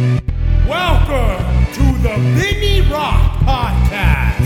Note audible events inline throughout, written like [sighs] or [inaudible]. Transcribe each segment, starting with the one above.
Welcome to the Vinny Rock Podcast.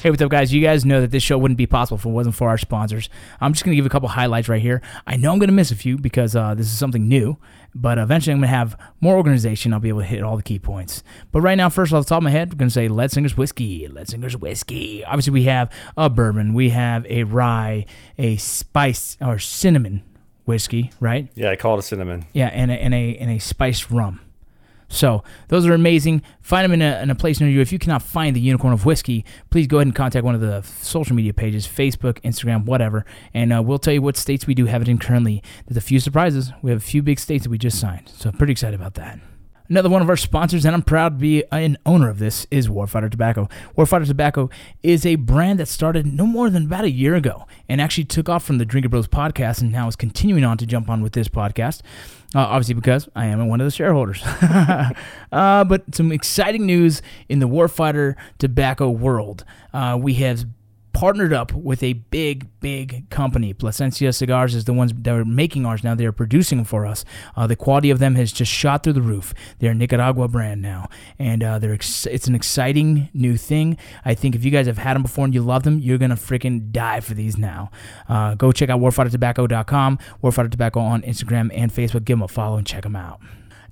Hey, what's up, guys? You guys know that this show wouldn't be possible if it wasn't for our sponsors. I'm just going to give a couple highlights right here. I know I'm going to miss a few because uh, this is something new, but eventually I'm going to have more organization. I'll be able to hit all the key points. But right now, first off the top of my head, we're going to say Lead Slingers Whiskey. Lead Slingers Whiskey. Obviously, we have a bourbon, we have a rye, a spice or cinnamon whiskey, right? Yeah, I call it a cinnamon. Yeah, and a, and a and a spiced rum. So those are amazing. Find them in a, in a place near you. If you cannot find the Unicorn of Whiskey, please go ahead and contact one of the social media pages, Facebook, Instagram, whatever, and uh, we'll tell you what states we do have it in currently. There's a few surprises. We have a few big states that we just signed, so I'm pretty excited about that. Another one of our sponsors, and I'm proud to be an owner of this, is Warfighter Tobacco. Warfighter Tobacco is a brand that started no more than about a year ago and actually took off from the Drinker Bros podcast and now is continuing on to jump on with this podcast. Uh, obviously, because I am one of the shareholders. [laughs] uh, but some exciting news in the Warfighter Tobacco world. Uh, we have partnered up with a big, big company. Plasencia Cigars is the ones that are making ours now. They are producing them for us. Uh, the quality of them has just shot through the roof. They're a Nicaragua brand now, and uh, they're ex- it's an exciting new thing. I think if you guys have had them before and you love them, you're gonna freaking die for these now. Uh, go check out warfightertobacco.com, Warfighter Tobacco on Instagram and Facebook. Give them a follow and check them out.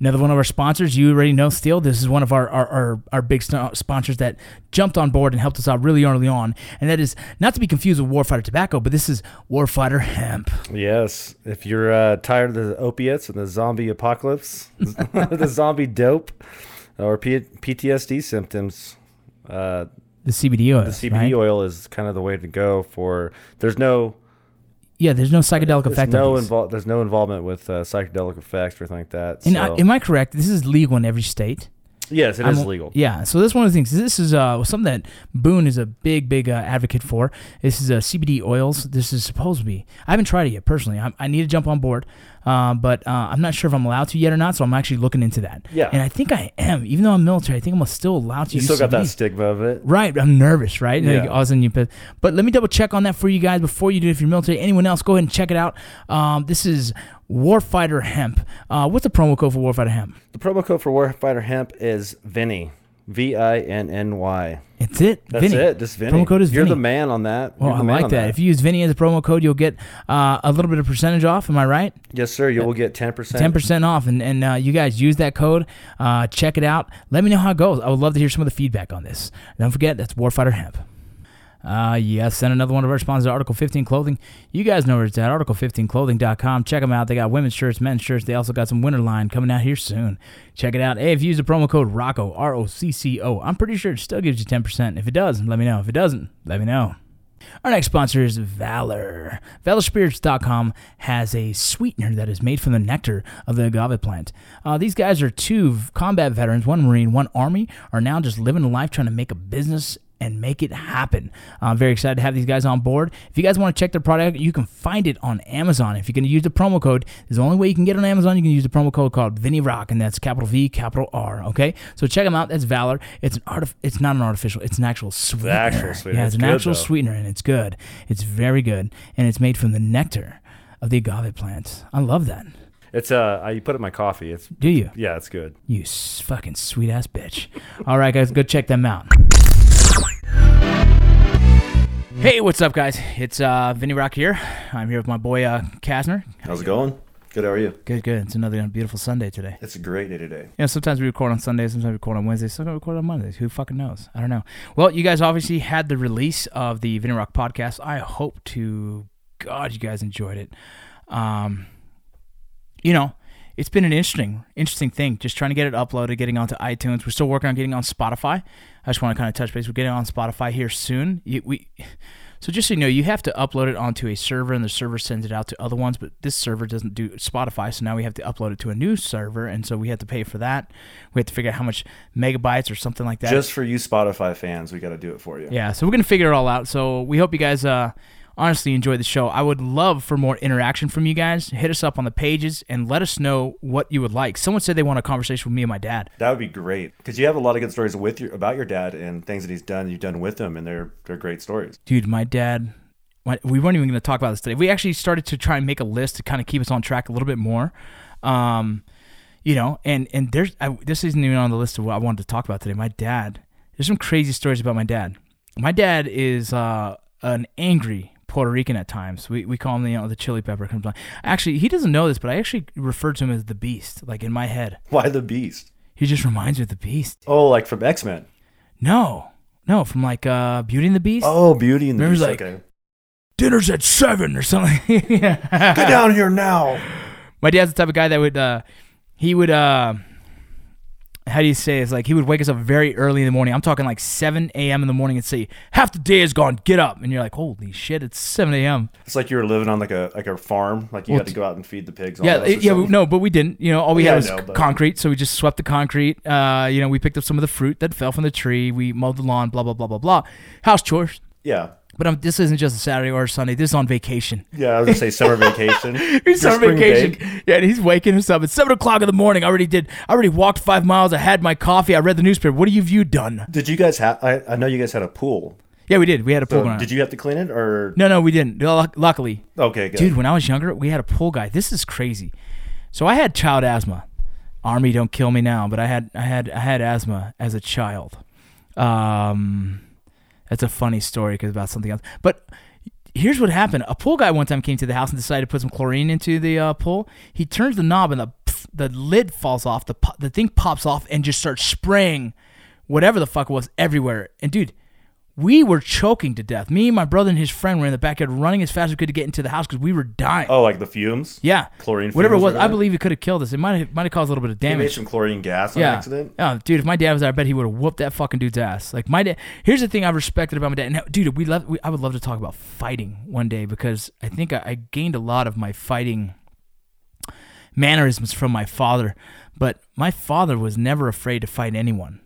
Another one of our sponsors, you already know Steel. This is one of our, our, our, our big st- sponsors that jumped on board and helped us out really early on. And that is not to be confused with Warfighter Tobacco, but this is Warfighter Hemp. Yes, if you're uh, tired of the opiates and the zombie apocalypse, [laughs] the zombie dope, or P- PTSD symptoms, uh, The CBD oil. the CBD right? oil is kind of the way to go. For there's no Yeah, there's no psychedelic there's effect. no invol- there's no involvement with uh, psychedelic effects or anything like that. And so- I, am I correct? This is legal in every state. Yes, it is I'm- legal. Yeah, so this is one of the things. This is uh, something that Boone is a big, big uh, advocate for. This is uh, CBD oils. This is supposed to be. I haven't tried it yet personally. I, I need to jump on board, uh, but uh, I'm not sure if I'm allowed to yet or not. So I'm actually looking into that. Yeah. and I think I am. Even though I'm military, I think I'm still allowed to. You still got that CBD. stigma of it. Right, I'm nervous, right? Like, Yeah. all of a sudden you but let me double check on that for you guys before you do. it. If you're military, anyone else, go ahead and check it out. Um, this is Warfighter Hemp. Uh, what's the promo code for Warfighter Hemp? The promo code for Warfighter Hemp is Vinny, V I N N Y. It's it. That's Vinny. it. Just Vinny. Promo code is Vinny. You're Vinny. the man on that. Well, You're I like on that. If you use Vinny as a promo code, you'll get uh, a little bit of percentage off. Am I right? yes, sir, you will get ten percent. Ten percent off, and and uh, you guys use that code. Uh, check it out. Let me know how it goes. I would love to hear some of the feedback on this. Don't forget that's Warfighter Hemp. Uh, yes, and another one of our sponsors, Article 15 Clothing. You guys know where it's at, article15clothing.com. Check them out. They got women's shirts, men's shirts. They also got some winter line coming out here soon. Check it out. Hey, if you use the promo code ROCCO, R O C C O, I'm pretty sure it still gives you 10%. If it does, let me know. If it doesn't, let me know. Our next sponsor is Valor. ValorSpirits.com has a sweetener that is made from the nectar of the agave plant. Uh, these guys are two combat veterans, one Marine, one Army, are now just living a life trying to make a business and make it happen. I'm very excited to have these guys on board. If you guys want to check their product, you can find it on Amazon. If you're going to use the promo code, there's the only way you can get it on Amazon. You can use the promo code called Vinny Rock, and that's capital V, capital R. Okay, so check them out. That's Valor. It's an art. It's not an artificial. It's an actual sweetener. actual sweetener. Yeah, It's it's an good, actual though. sweetener, and it's good. It's very good, and it's made from the nectar of the agave plant. I love that. It's uh, I- you put it in my coffee. It's Do you? yeah, it's good. You s- fucking sweet ass bitch. All right, guys, go check them out. Hey, what's up, guys? It's uh, Vinny Rock here. I'm here with my boy uh, Kasner. How's it going? Good. How are you? Good, good. It's another beautiful Sunday today. It's a great day today. You know, sometimes we record on Sundays, sometimes we record on Wednesdays, sometimes we record on Mondays. Who fucking knows? I don't know. Well, you guys obviously had the release of the Vinny Rock podcast. I hope to God you guys enjoyed it. Um, you know, it's been an interesting, interesting thing. Just trying to get it uploaded, getting onto iTunes. We're still working on getting on Spotify. I just want to kind of touch base. We're getting on Spotify here soon. You, we, so just so you know, you have to upload it onto a server, and the server sends it out to other ones. But this server doesn't do Spotify, so now we have to upload it to a new server, and so we have to pay for that. We have to figure out how much megabytes or something like that. Just for you Spotify fans, we got to do it for you. Yeah, so we're gonna figure it all out. So we hope you guys uh, honestly enjoyed the show. I would love for more interaction from you guys. Hit us up on the pages and let us know what you would like. Someone said they want a conversation with me and my dad. That would be great because you have a lot of good stories with your about your dad and things that he's done. You've done with him, and they're they're great stories. Dude, my dad, my, we weren't even going to talk about this today. We actually started to try and make a list to kind of keep us on track a little bit more. Um, you know, and and there's I, this isn't even on the list of what I wanted to talk about today. My dad, there's some crazy stories about my dad. My dad is uh, an angry Puerto Rican at times. We, we call him you know the chili pepper comes on. Actually, he doesn't know this, but I actually refer to him as the Beast, like in my head. Why the Beast? He just reminds me of the Beast. Oh, like from X Men. No, no, from like uh, Beauty and the Beast. Oh, Beauty and the Remember, Beast. like- okay. Dinner's at seven or something. [laughs] yeah. Get down here now. My dad's the type of guy that would uh he would uh how do you say it's like he would wake us up very early in the morning. I'm talking like 7 a.m. in the morning and say, half the day is gone, get up. And you're like, holy shit, it's 7 a.m. It's like you were living on like a like a farm. Like you Well, had to go out and feed the pigs. Yeah, it- yeah, something. no, but we didn't. You know, all we Yeah, had was know, but- concrete, so we just swept the concrete. Uh, you know, we picked up some of the fruit that fell from the tree. We mowed the lawn, blah blah blah blah blah. House chores. Yeah. But um, this isn't just a Saturday or a Sunday. This is on vacation. Yeah, I was gonna say summer vacation. [laughs] He's Your summer vacation. break. Yeah, and he's waking us up at seven o'clock in the morning. I already did. I already walked five miles. I had my coffee. I read the newspaper. What have you done? Did you guys have? I, I know you guys had a pool. Yeah, we did. We had a pool So did you have to clean it or? No, no, we didn't. Luckily, Okay, good. dude, when I was younger, we had a pool guy. This is crazy. So I had child asthma. Army, don't kill me now, but I had, I had, I had asthma as a child. Um, that's a funny story because about something else. But here's what happened: a pool guy one time came to the house and decided to put some chlorine into the uh, pool. He turns the knob and the the lid falls off. The the thing pops off and just starts spraying whatever the fuck was everywhere. And dude, we were choking to death. Me, my brother, and his friend were in the backyard running as fast as we could to get into the house because we were dying. Oh, like the fumes. yeah, chlorine whatever it was. I believe it could have killed us. It might have might have caused a little bit of damage. some chlorine gas on Yeah. accident. Oh, dude, if my dad was there, I bet he would have whooped that fucking dude's ass. Like my dad. Here's the thing I respected about my dad. Now, dude, we love. We, I would love to talk about fighting one day because I think I, I gained a lot of my fighting mannerisms from my father. But my father was never afraid to fight anyone.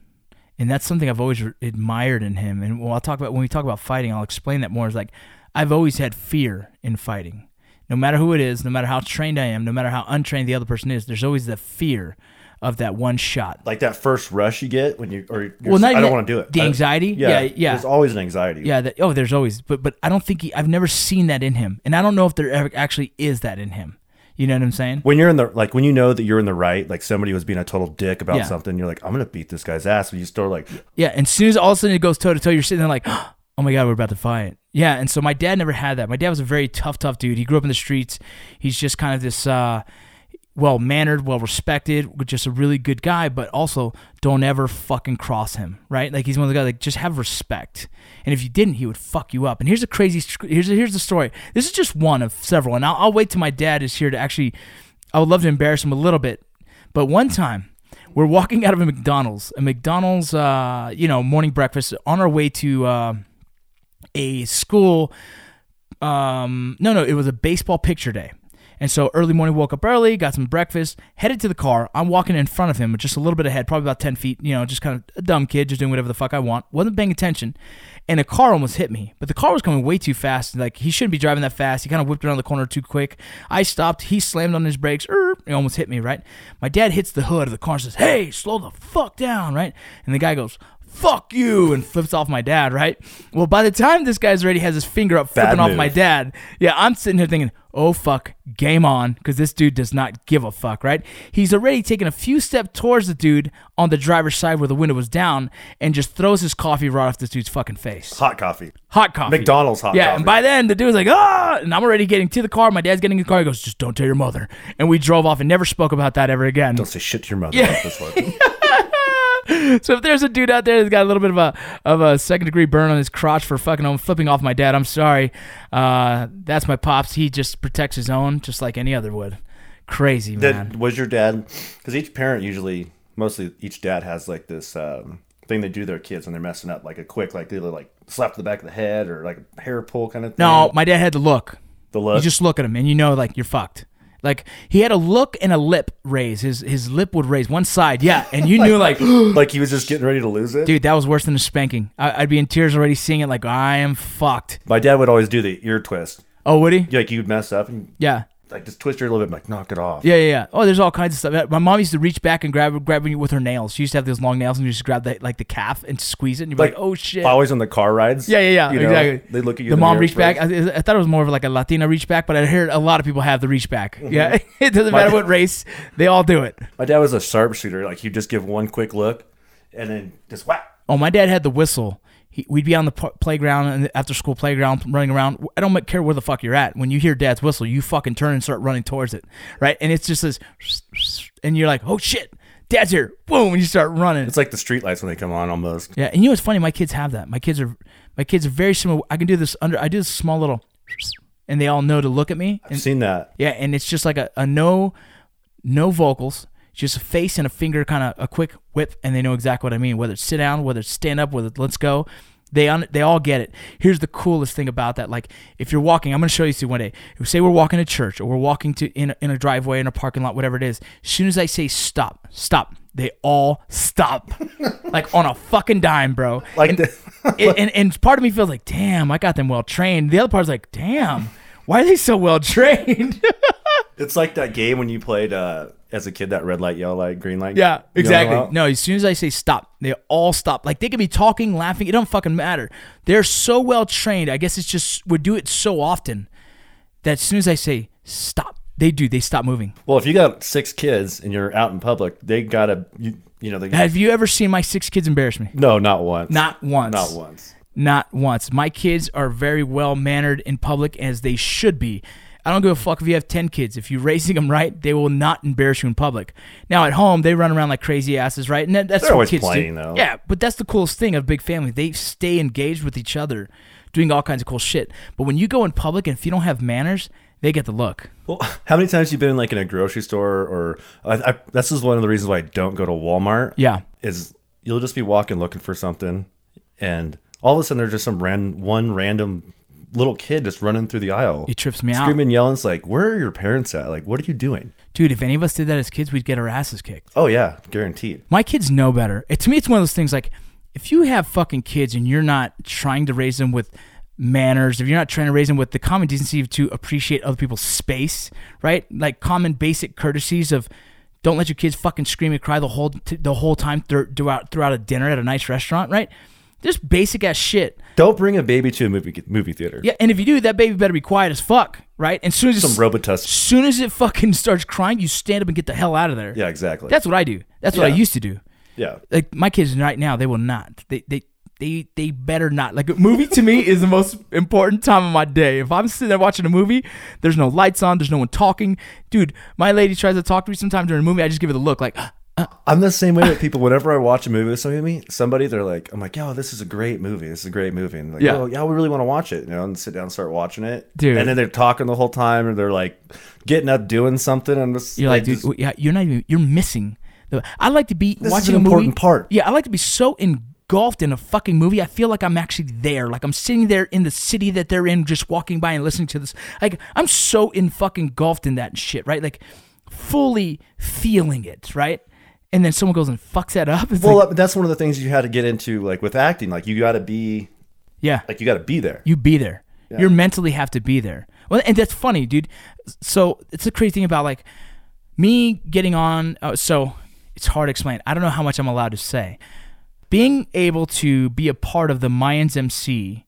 And that's something I've always re- admired in him. And when I'll talk about when we talk about fighting, I'll explain that more. Is like I've always had fear in fighting. No matter who it is, no matter how trained I am, no matter how untrained the other person is, there's always the fear of that one shot. Like that first rush you get when you or you're, Well, not I don't want to do it. the anxiety? Yeah, yeah. There's always an anxiety. Yeah, that, oh, there's always, but but I don't think he, I've never seen that in him, and I don't know if there ever actually is that in him. You know what I'm saying? When you're in the like when you know that you're in the right, like somebody was being a total dick about Yeah. something, you're like, I'm gonna beat this guy's ass. But you still like, Yeah, and as soon as all of a sudden it goes toe to toe, you're sitting there like, [gasps] oh my god, we're about to fight. Yeah, and so my dad never had that. My dad was a very tough, tough dude. He grew up in the streets. He's just kind of this uh, well mannered, well respected, just a really good guy. But also, don't ever fucking cross him, right? Like he's one of the guys like just have respect. And if you didn't, he would fuck you up. And here's a crazy. Here's here's the story. This is just one of several. And I'll, I'll wait till my dad is here to actually. I would love to embarrass him a little bit. But one time, we're walking out of a McDonald's, a McDonald's, uh, you know, morning breakfast on our way to uh, a school. Um, no, no, it was a baseball picture day. And so early morning, woke up early, got some breakfast, headed to the car. I'm walking in front of him, just a little bit ahead, probably about 10 feet, you know, just kind of a dumb kid, just doing whatever the fuck I want. Wasn't paying attention. And a car almost hit me, but the car was coming way too fast. Like, he shouldn't be driving that fast. He kind of whipped around the corner too quick. I stopped. He slammed on his brakes. Er, he almost hit me, right? My dad hits the hood of the car and says, Hey, slow the fuck down, right? And the guy goes, Fuck you, and flips off my dad, right? Well, by the time this guy's already has his finger up, Bad flipping off move. my dad, yeah, I'm sitting here thinking, oh fuck, game on, because this dude does not give a fuck, right? He's already taken a few steps towards the dude on the driver's side where the window was down and just throws his coffee right off this dude's fucking face. hot coffee. Hot coffee. McDonald's hot yeah, coffee. and by then the dude's like, ah, and I'm already getting to the car. My dad's getting in the car. He goes, just don't tell your mother. And we drove off and never spoke about that ever again. Don't say shit to your mother Yeah. about this one. [laughs] [laughs] So if there's a dude out there that's got a little bit of a of a second degree burn on his crotch for fucking home flipping off my dad, I'm sorry. Uh, that's my pops. He just protects his own, just like any other would. Crazy man. Did, was your dad? Because each parent usually, mostly each dad has like this um, thing they do to their kids when they're messing up, like a quick, like either like slap to the back of the head or like a hair pull kind of thing. no, my dad had to look. the look. You just look at him and you know like you're fucked. Like he had a look and a lip raise. His his lip would raise one side, yeah, and you [laughs] knew like, [gasps] like he was just getting ready to lose it. dude, that was worse than a spanking. I, I'd be in tears already seeing it. Like I am fucked. My dad would always do the ear twist. Oh, would he? Like you'd mess up and Yeah. Like just twist your a little bit, like knock it off. Yeah, yeah, yeah. Oh, there's all kinds of stuff. My mom used to reach back and grab grab you with her nails. She used to have those long nails, and you just grab the, like the calf and squeeze it, and you'd be like, "Oh shit!" Always on the car rides. Yeah, yeah, yeah. You know, exactly. They look at you. The mom reached back. I, I thought it was more of like a Latina reach back, but I heard a lot of people have the reach back. Mm-hmm. Yeah, [laughs] it doesn't matter what race, they all do it. My dad was a sharpshooter. Like he'd just give one quick look, and then just whack. Oh, my dad had the whistle. He, we'd be on the p- playground and after school playground running around. I don't care where the fuck you're at. When you hear dad's whistle, you fucking turn and start running towards it, right? And it's just this, and you're like, oh shit, dad's here. Boom, and you start running. It's like the street lights when they come on, almost. Yeah, and you know what's funny? My kids have that. My kids are my kids are very similar. I can do this under. I do this small little, and they all know to look at me. I've And, seen that. yeah, and it's just like a, a no, no vocals, just a face and a finger, kind of a quick whip, and they know exactly what I mean. Whether it's sit down, whether it's stand up, whether it's let's go. They un, they all get it. Here's the coolest thing about that. Like if you're walking, I'm gonna show you this one day. If say we're walking to church or we're walking to in a, in a driveway in a parking lot, whatever it is. As soon as I say stop, stop, they all stop, [laughs] like on a fucking dime, bro. Like and, the- [laughs] and, and, and part of me feels like, damn, I got them well trained. The other part's like, damn, why are they so well trained? [laughs] It's like that game when you played uh, as a kid, that red light, yellow light, green light. Yeah, You know what I'm exactly. No, as soon as I say stop, they all stop. Like they could be talking, laughing. It don't fucking matter. They're so well trained. I guess it's just we do it so often that as soon as I say stop, they do. They stop moving. Well, if you got six kids and you're out in public, they gotta, you, you know, they. Have you ever seen my six kids embarrass me? no, not once. Not once. Not once. Not once. My kids are very well mannered in public as they should be. I don't give a fuck if you have 10 kids. If you're raising them right, they will not embarrass you in public. Now, at home, they run around like crazy asses, right? And that, that's They're what always kids playing, do. though. Yeah, but that's the coolest thing of big family. They stay engaged with each other, doing all kinds of cool shit. But when you go in public and if you don't have manners, they get the look. Well, how many times you been like in a grocery store or I, I, this is one of the reasons why I don't go to Walmart. Yeah. is you'll just be walking looking for something, and all of a sudden there's just some ran, one random little kid just running through the aisle. It trips me out. screaming, yelling. It's like, where are your parents at? Like, what are you doing? Dude, if any of us did that as kids, we'd get our asses kicked. Oh yeah, guaranteed. My kids know better. It, to me, it's one of those things like if you have fucking kids and you're not trying to raise them with manners, if you're not trying to raise them with the common decency to appreciate other people's space, right? Like common basic courtesies of don't let your kids fucking scream and cry the whole t- the whole time through- throughout throughout a dinner at a nice restaurant, right? Just basic ass shit. Don't bring a baby to a movie movie theater. Yeah, and if you do, that baby better be quiet as fuck, right? And soon as Some Robitussin. soon as it fucking starts crying, you stand up and get the hell out of there. Yeah, exactly. That's what I do. That's what I used to do yeah. like my kids right now they will not they they they they better not like a movie to me is the most important time of my day if i'm sitting there watching a movie there's no lights on there's no one talking dude my lady tries to talk to me sometimes during a movie i just give it a look like I'm the same way with people. Whenever I watch a movie with somebody, somebody they're like, I'm like, yo, this is a great movie. This is a great movie. And like, Yeah. yeah, yeah, we really want to watch it. You know, and sit down and start watching it. Dude. And then they're talking the whole time, and they're like getting up, doing something, and this, you're like, dude, just- yeah, you're not even you're missing the i like to be This is watching an a movie important part. yeah i like to be so engulfed in a fucking movie i feel like i'm actually there like i'm sitting there in the city that they're in just walking by and listening to this like i'm so in fucking engulfed in that shit right like fully feeling it right and then someone goes and fucks that up [laughs] it's well, like, uh, that's one of the things you had to get into, like with acting. Like you got to be, yeah like you got to be there. you be there. You mentally have to be there. Well, and that's funny, dude. So it's a crazy thing about like me getting on. Uh, so it's hard to explain. I don't know how much I'm allowed to say. Being able to be a part of the Mayans MC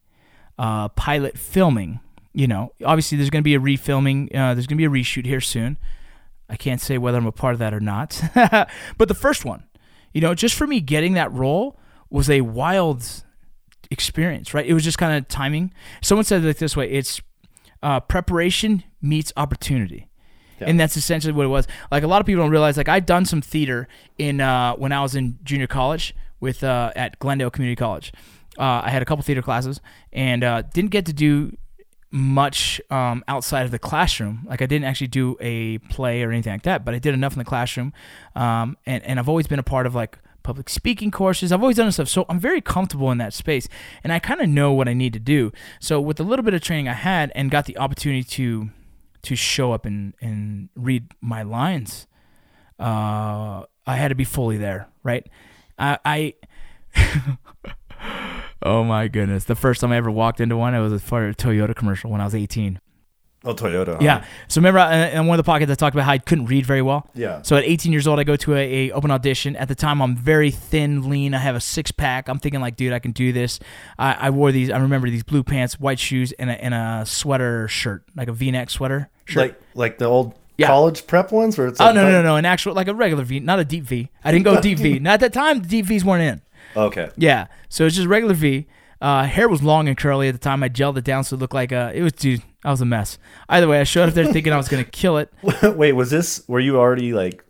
uh, pilot filming. You know, obviously there's going to be a refilming. Uh, there's going to be a reshoot here soon. I can't say whether I'm a part of that or not. [laughs] but the first one, you know, just for me getting that role was a wild experience, right? It was just kind of timing. Someone said it like this way: it's uh, preparation meets opportunity. And that's essentially what it was. Like a lot of people don't realize. Like I'd done some theater in uh, when I was in junior college with uh, at Glendale Community College. Uh, I had a couple theater classes and uh, didn't get to do much um, outside of the classroom. Like I didn't actually do a play or anything like that, but I did enough in the classroom. Um, and and I've always been a part of like public speaking courses. I've always done stuff, so I'm very comfortable in that space, and I kind of know what I need to do. So with a little bit of training I had, and got the opportunity to to show up and and read my lines, uh, I had to be fully there, right? I, I [laughs] oh my goodness, the first time I ever walked into one, it was for a Toyota commercial when I was 18. Oh, Toyota. huh? Yeah. So remember, uh, in one of the pockets, I talked about how I couldn't read very well. Yeah. So at 18 years old, I go to a, a open audition. At the time, I'm very thin, lean. I have a six pack. I'm thinking like, dude, I can do this. I, I wore these. I remember these blue pants, white shoes, and a, and a sweater shirt, like a V-neck sweater shirt. Like like the old Yeah. college prep ones where it's oh like no, no, no, no, an actual like a regular V, not a deep V. I didn't go deep V. [laughs] Not at that time. The deep V's weren't in. Okay. Yeah. So it's just regular V. Uh, hair was long and curly at the time. I gelled it down so it looked like uh, it was dude. I was a mess. Either way, I showed up there thinking I was gonna kill it. [laughs] Wait, was this were you already like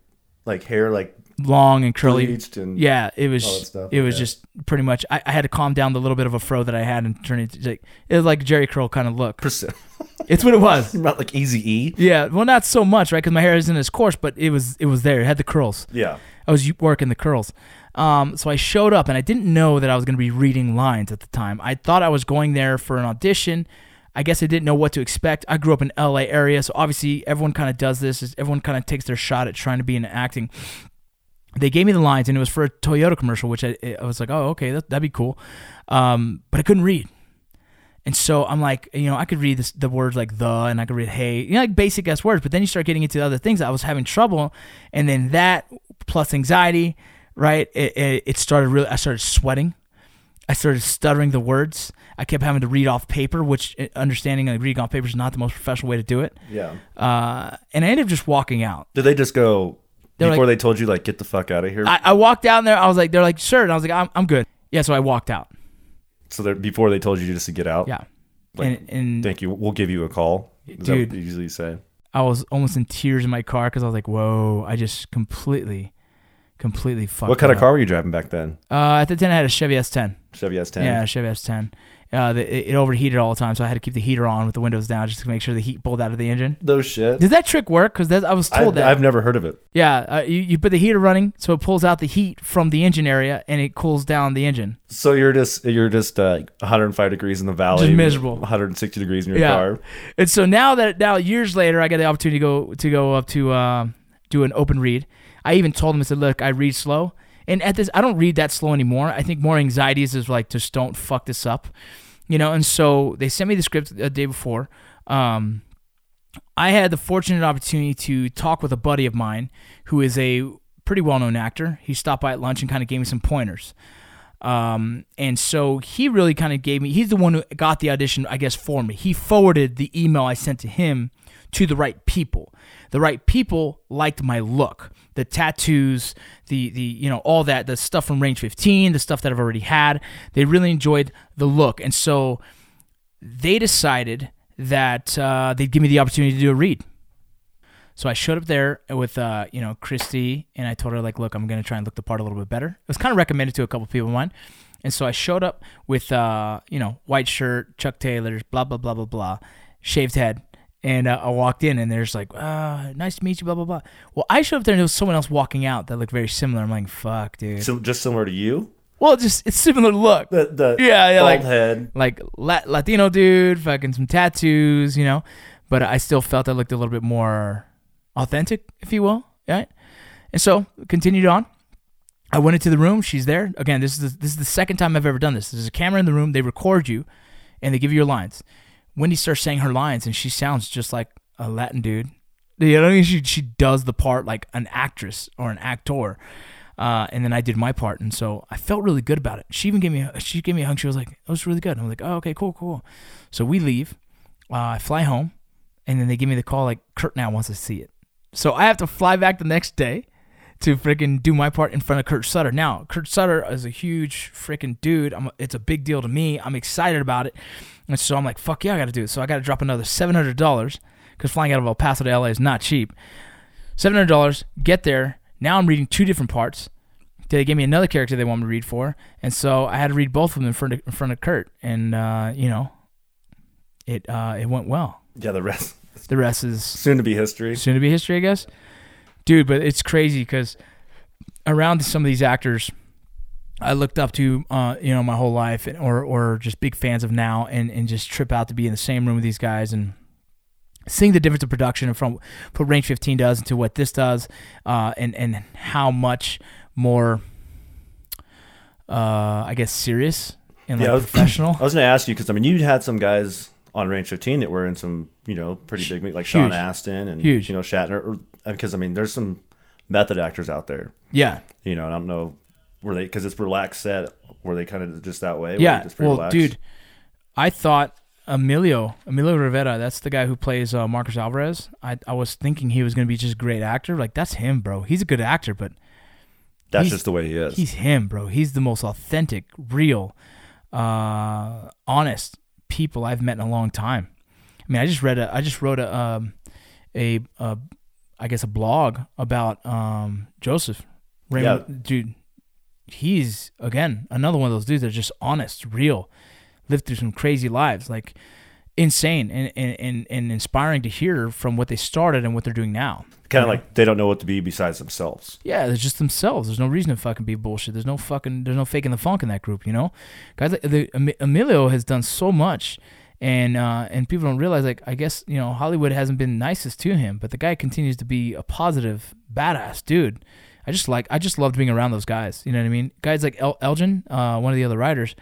like hair like long and curly. bleached and Yeah, it was. all that stuff, It was just pretty much. I, I had to calm down the little bit of a fro that I had and turn it. Like, it was like Jheri curl kind of look. [laughs] percent It's what it was. [laughs] not like easy E? Yeah, well, not so much, right? Because my hair isn't as coarse, but it was. It was there. It had the curls. Yeah. I was working the curls. Um, so I showed up and I didn't know that I was going to be reading lines at the time. I thought I was going there for an audition. I guess I didn't know what to expect. I grew up in LA area, so obviously everyone kind of does this. is Everyone kind of takes their shot at trying to be in acting. They gave me the lines and it was for a Toyota commercial, which I, I was like, oh, okay, that, that'd be cool. Um, but I couldn't read. And so I'm like, you know, I could read this, the words like the, and I could read hey, you know, like basic ass words. But then you start getting into other things. I was having trouble, and then that plus anxiety, right? It, it, it started really. I started sweating. I started stuttering the words. I kept having to read off paper, which uh, understanding like reading off paper is not the most professional way to do it. Yeah. Uh, and I ended up just walking out. Did they just go They're before like- they told you like get the fuck out of here? I, I walked down there. I was like, they're like, sure, and I was like, I'm, I'm good. Yeah, so I walked out. so before they told you just to get out? Yeah, Like, and and Thank you. We'll give you a call. Is that Dude. what you usually say? I was almost in tears in my car because I was like, "Whoa!" I just completely, completely fucked. What kind of up. car were you driving back then? Uh, at the time, I had a Chevy S10. Chevy S10. Yeah, Chevy S10. Uh, the, it, it overheated all the time, so I had to keep the heater on with the windows down just to make sure the heat pulled out of the engine. Those shit. Did that trick work? Because I was I, told that. I've never heard of it. yeah, uh, you, you put the heater running, so it pulls out the heat from the engine area and it cools down the engine. So you're just you're just uh, 105 degrees in the valley, Just miserable. 160 degrees in your Yeah. car. And so now that now years later, I got the opportunity to go to go up to uh, do an open read. I even told him I said, "Look, I read slow." And at this, I don't read that slow anymore. I think more anxieties is like just don't fuck this up, you know. And so they sent me the script the day before. Um, I had the fortunate opportunity to talk with a buddy of mine who is a pretty well-known actor. He stopped by at lunch and kind of gave me some pointers. Um, and so he really kind of gave me, he's the one who got the audition, I guess, for me. He forwarded the email I sent to him to the right people. The right people liked my look, the tattoos, the, the, you know, all that, the stuff from Range 15, the stuff that I've already had. They really enjoyed the look. And so they decided that uh, they'd give me the opportunity to do a read. So I showed up there with, uh, you know, Christy, and I told her like, look, I'm gonna try and look the part a little bit better. It was kind of recommended to a couple people of mine, and so I showed up with, uh, you know, white shirt, Chuck Taylors, blah blah blah blah blah, shaved head, and uh, I walked in, and there's like, uh, nice to meet you, blah blah blah. Well, I showed up there, and there was someone else walking out that looked very similar. I'm like, fuck, dude. So just similar to you, well, just it's similar look. the the Yeah, yeah, bald like- head. like La- Latino dude, fucking some tattoos, you know. But I still felt I looked a little bit more authentic, if you will, right? And so continued on. I went into the room. She's there again. This is the, this is the second time I've ever done this. There's a camera in the room. They record you, and they give you your lines. Wendy starts saying her lines, and she sounds just like a Latin dude. You know, I mean? she she does the part like an actress or an actor. Uh, and then I did my part, and so I felt really good about it. She even gave me a, she gave me a hug. She was like, "That was really good." And I'm like, "Oh, okay, cool, cool." So we leave. Uh, I fly home, and then they give me the call like Kurt now wants to see it. So I have to fly back the next day to freaking do my part in front of Kurt Sutter. Now, Kurt Sutter is a huge freaking dude. I'm, it's a big deal to me. I'm excited about it. And so I'm like, fuck yeah, I got to do it. So I got to drop another $700 because flying out of El Paso to LA is not cheap. $700, get there. Now I'm reading two different parts. They gave me another character they want me to read for. And so I had to read both of them in front of, in front of Kurt. And, uh, you know, it, uh, it went well. Yeah, the rest The rest is soon to be history. soon to be history, I guess. Dude, but it's crazy because around some of these actors, I looked up to, uh, you know, my whole life, and, or or just big fans of now, and and just trip out to be in the same room with these guys and seeing the difference of production from what Range 15 does into what this does, uh, and and how much more, uh, I guess, serious and like Yeah, I was- [clears throat] professional. I was going to ask you because I mean, you had some guys on Range 15 that were in some, you know, pretty big, like Sean Astin and Huge. you know Shatner. Because I mean, there's some method actors out there, yeah, you know, and I don't know were they because it's relaxed set. Were they kind of just that way? Yeah. just Well, relaxed? dude, I thought Emilio Emilio Rivera. That's the guy who plays uh, Marcus Alvarez. I I was thinking he was gonna be just a great actor. Like that's him, bro. He's a good actor, but that's just the way he is. He's him, bro. He's the most authentic, real, uh, honest people I've met in a long time. I mean, I just read a, I just wrote a, um, a, a I guess a blog about um, Joseph. Raymond, dude, he's again another one of those dudes that are just honest, real, lived through some crazy lives, like insane and, and, and, and inspiring to hear from what they started and what they're doing now. kind of like they don't know what to be besides themselves. Yeah, they're just themselves. There's no reason to fucking be bullshit. There's no fucking. There's no faking the funk in that group. You know, guys. Like, the, Emilio has done so much, and uh, and people don't realize. Like, I guess you know Hollywood hasn't been nicest to him, but the guy continues to be a positive, badass dude. I just like. I just loved being around those guys. You know what I mean? Guys like El- Elgin, uh, one of the other writers.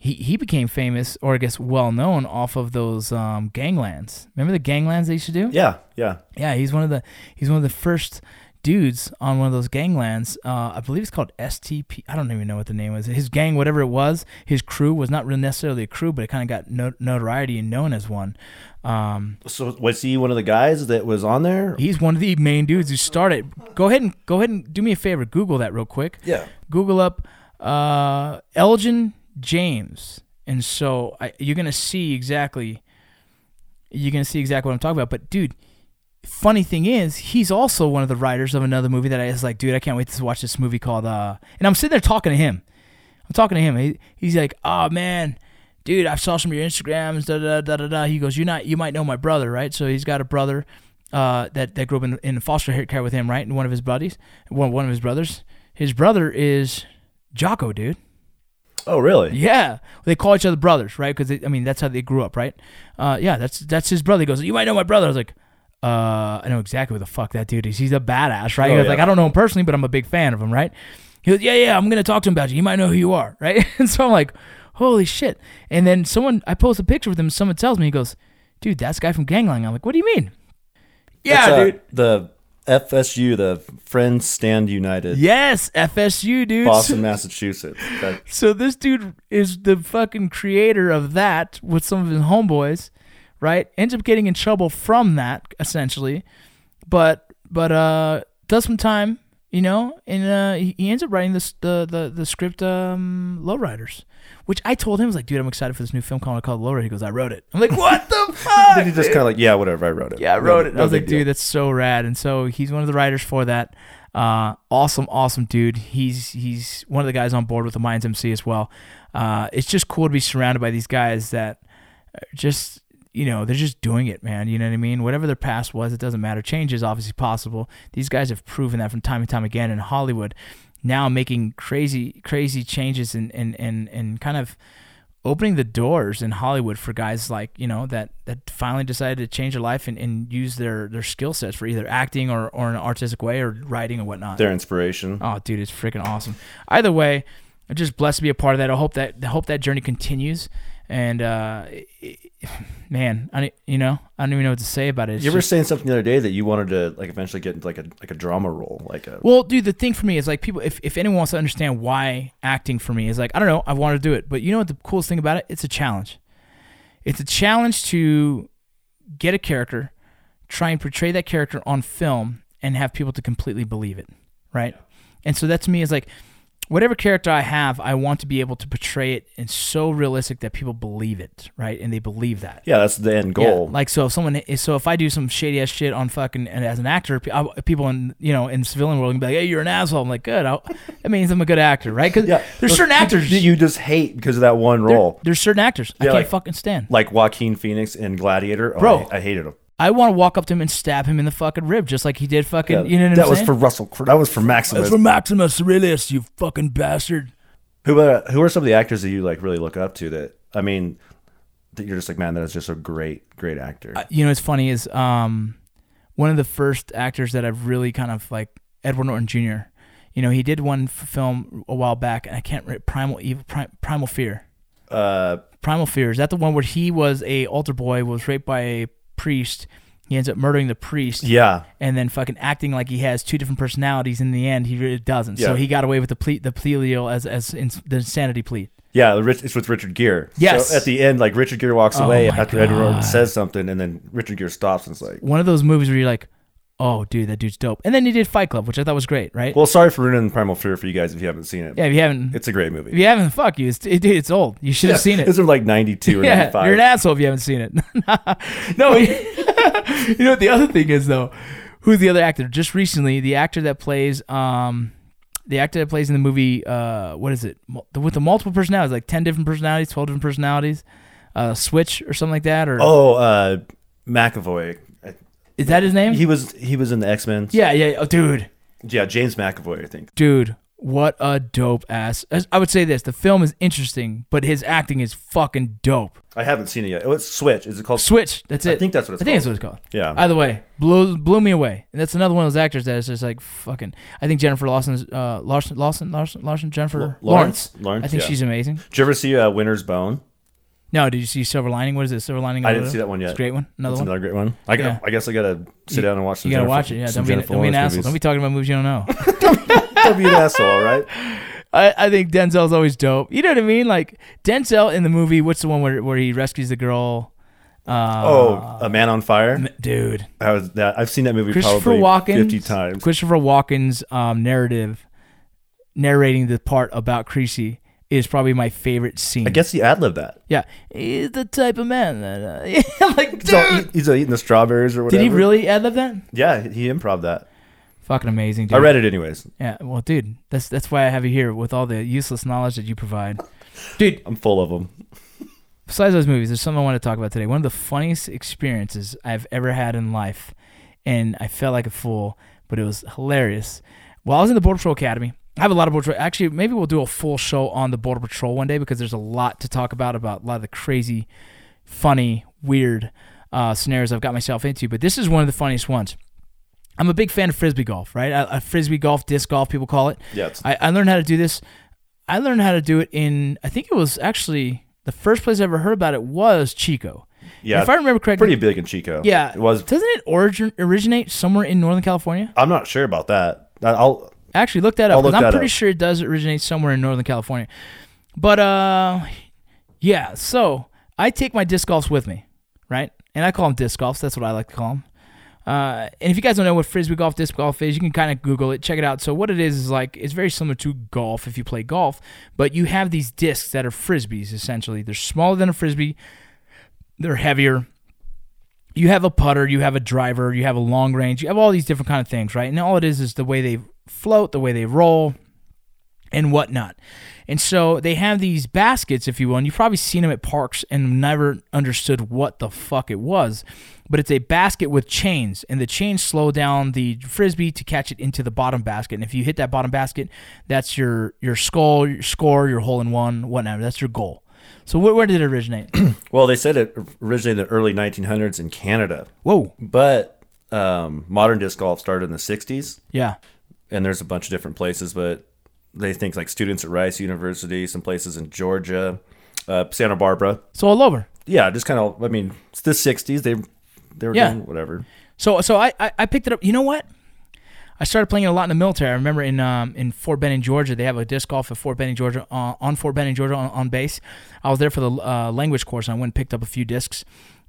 He, he became famous, or I guess well known, off of those um, ganglands. Remember the ganglands they used to do? Yeah, yeah. Yeah, he's one of the he's one of the first dudes on one of those ganglands. Uh, I believe it's called STP. I don't even know what the name was. His gang, whatever it was, his crew was not really necessarily a crew, but it kind of got no- notoriety and known as one. Um, So was he one of the guys that was on there? he's one of the main dudes who started. Go ahead and go ahead and do me a favor. Google that real quick. Yeah. Google up uh, Elgin James, and so I, you're gonna see exactly. You're gonna see exactly what I'm talking about. But dude, funny thing is, he's also one of the writers of another movie that I was like, dude, I can't wait to watch this movie called. Uh, and I'm sitting there talking to him. I'm talking to him. He, he's like, oh man, dude, I saw some of your Instagrams. Da da da da da. He goes, you not you might know my brother, right? So he's got a brother. Uh, that, that grew up in, in foster care with him, right? And one of his buddies, one, one of his brothers, his brother is Jocko, dude. Oh, really? Yeah, they call each other brothers, right? Because I mean that's how they grew up, right? Uh, yeah, that's that's his brother. He goes, you might know my brother. I was like, uh, I know exactly who the fuck that dude is. He's a badass, right? Oh, he goes, yeah. like I don't know him personally, but I'm a big fan of him, right? He goes, yeah, yeah, I'm gonna talk to him about you. You might know who you are, [laughs] right? and so I'm like, holy shit. And then someone, I post a picture with him. Someone tells me, he goes, dude, that's guy from Gangland. I'm like, what do you mean? Yeah, uh, dude. The FSU, the Friends Stand United, Yes, FSU, dude. Boston, [laughs] Massachusetts. So this dude is the fucking creator of that with some of his homeboys, right? Ends up getting in trouble from that essentially, but but uh does some time, you know, and uh he, he ends up writing this the the the script um Lowriders, which I told him I was like, dude, I'm excited for this new film called called Lowrider. He goes, I wrote it. I'm like, what the [laughs] fuck? then he just kind of like, yeah, whatever. I wrote it. Yeah, I No- wrote it. no I was big like, deal. dude, that's so rad. And so he's one of the writers for that. Uh, awesome, awesome dude. He's he's one of the guys on board with the Mayans MC as well. Uh, it's just cool to be surrounded by these guys that just you know they're just doing it, man. You know what I mean? Whatever their past was, it doesn't matter. Change is obviously possible. These guys have proven that from time and time again in Hollywood. Now making crazy crazy changes and and and and kind of opening the doors in Hollywood for guys like you know that that finally decided to change their life and, and use their their skill sets for either acting or or an artistic way or writing or whatnot. Their inspiration. Oh, dude, it's freaking awesome. Either way, I'm just blessed to be a part of that. I hope that I hope that journey continues. And uh, it- [sighs] man, I you know I don't even know what to say about it. It's you were just- saying something the other day that you wanted to like eventually get into like a like a drama role, like a Well, dude, the thing for me is like people. If, if anyone wants to understand why acting for me is like I don't know, I want to do it, but you know what the coolest thing about it? It's a challenge. It's a challenge to get a character, try and portray that character on film, and have people to completely believe it, right? And so that to me is like whatever character I have, I want to be able to portray it and so realistic that people believe it, right? And they believe that. yeah, that's the end Yeah, goal. like so, if someone, so if I do some shady ass shit on fucking and as an actor, people in you know in civilian world can be like, "Hey, you're an asshole." I'm like, "Good." I'll, [laughs] that means I'm a good actor, right? Because yeah, there's certain actors. you just hate because of that one there- role. there's certain actors I can't like- fucking stand. like Joaquin Phoenix in Gladiator. Oh, Bro. I, I hated him. I want to walk up to him and stab him in the fucking rib, just like he did fucking. Yeah, you know what that I'm was saying? for Russell. Crowe. That was for Maximus. That's for Maximus Aurelius, you fucking bastard. Who uh, who are some of the actors that you like really look up to? That I mean, that you're just like, man, that is just a great, great actor. Uh, you know, what's funny is um, one of the first actors that I've really kind of like Edward Norton Jr. You know, he did one f- film a while back, and I can't remember Primal Evil, Prim, Primal Fear. uh, Primal Fear is that the one where he was a altar boy, was raped by a priest. He ends up murdering the priest, yeah, and then fucking acting like he has two different personalities. In the end, he really doesn't. So he got away with the plea, the plea deal as as in, the insanity plea. yeah. It's with Richard Gere. Yes. So at the end, like Richard Gere walks Oh away after Edward Norton says something, and then Richard Gere stops and it's like, One of those movies where you're like, oh, dude, that dude's dope. And then he did Fight Club, which I thought was great, right? well, sorry for ruining Primal Fear for you guys if you haven't seen it. yeah, if you haven't, It's a great movie. if you haven't, fuck you. It's, it, dude, it's old. You should have seen it. It's from like 92 or [laughs] yeah, 95. you're an asshole if you haven't seen it. [laughs] no, [laughs] you know what the other thing is though? Who's the other actor? Just recently, the actor that plays um, the actor that plays in the movie uh, what is it? With the multiple personalities, like ten different personalities, twelve different personalities, uh, Switch or something like that, or Oh, uh, McAvoy. Is that his name? He was he was in the X Men. yeah, yeah, oh, dude. yeah, James McAvoy, I think. dude what a dope ass as- i would say this the film is interesting but his acting is fucking dope I haven't seen it yet. Oh, it's Switch. Is it called? switch that's it I think that's what it's i think that's called. what it's called Yeah. either way blew blew me away and that's another one of those actors that is just like fucking i think jennifer lawson's uh lawson lawson lawson, lawson jennifer L- lawrence Lawrence? Lawrence, i think yeah. she's amazing Did you ever see uh, Winter's Bone? No did you see silver lining what is it silver lining I didn't see that one yet. it's a great one another That's one another great one. I, got, Yeah. I guess I gotta sit down and watch. Some you gotta Jennifer- watch it yeah don't be, Jennifer don't be an asshole movies. don't be talking about movies you don't know [laughs] Don't be an asshole, all right? I, I think Denzel's always dope. You know what I mean? Like Denzel in the movie. What's the one where where he rescues the girl? Uh, Oh, A Man on Fire. dude, I was that. I've seen that movie Christopher probably Walken. fifty times. Christopher Walken's um, narrative, narrating the part about Creasy, is probably my favorite scene. I guess he ad libbed that. Yeah, he's the type of man that. Uh, [laughs] like, He's, all dude. eat, he's all eating the strawberries or whatever. did he really ad lib that? Yeah, he improv that. Fucking amazing. Dude. I read it anyways. Yeah, well, dude, that's that's why I have you here with all the useless knowledge that you provide, dude. I'm full of them. besides those movies, there's something I want to talk about today. One of the funniest experiences I've ever had in life, and I felt like a fool, but it was hilarious. While I was in the Border Patrol Academy, I have a lot of Border Patrol. Actually, maybe we'll do a full show on the Border Patrol one day because there's a lot to talk about about a lot of the crazy, funny, weird uh, scenarios I've got myself into. But this is one of the funniest ones. I'm a big fan of frisbee golf, right? A, frisbee golf, disc golf, people call it. Yeah, I, I learned how to do this. I learned how to do it in. I think it was actually the first place I ever heard about it was Chico. yeah. if I remember correctly, pretty big in Chico. yeah, it was. Doesn't it origin originate somewhere in Northern California? I'm not sure about that. I'll. Actually, look that up. look I'm pretty up. sure it does originate somewhere in Northern California. But uh, yeah. So I take my disc golfs with me, right? And I call them disc golfs. That's what I like to call them. Uh, and if you guys don't know what frisbee golf, disc golf is, you can kind of Google it, check it out. So what it is is like it's very similar to golf if you play golf, but you have these discs that are frisbees essentially. They're smaller than a frisbee. They're heavier. You have a putter, you have a driver, you have a long range, you have all these different kind of things, right? And all it is is the way they float, the way they roll, and whatnot. And so they have these baskets, if you will, and you've probably seen them at parks and never understood what the fuck it was. But it's a basket with chains, and the chains slow down the frisbee to catch it into the bottom basket. And if you hit that bottom basket, that's your your skull, your score, your hole in one, whatnot. That's your goal. So where, where did it originate? [clears throat] Well, they said it originated in the early 1900s in Canada, Whoa, but um, modern disc golf started in the 60s, yeah, and there's a bunch of different places, but they think like students at Rice University, some places in Georgia, uh, Santa Barbara. so all over. Yeah, just kind of. I mean, it's the 60s. They they were Yeah. doing whatever. So so I, I I picked it up. You know what? I started playing it a lot in the military. I remember in um in Fort Benning, Georgia, they have a disc golf at Fort Benning, Georgia, uh, on Fort Benning, Georgia, on, on base. I was there for the uh, language course, and I went and picked up a few discs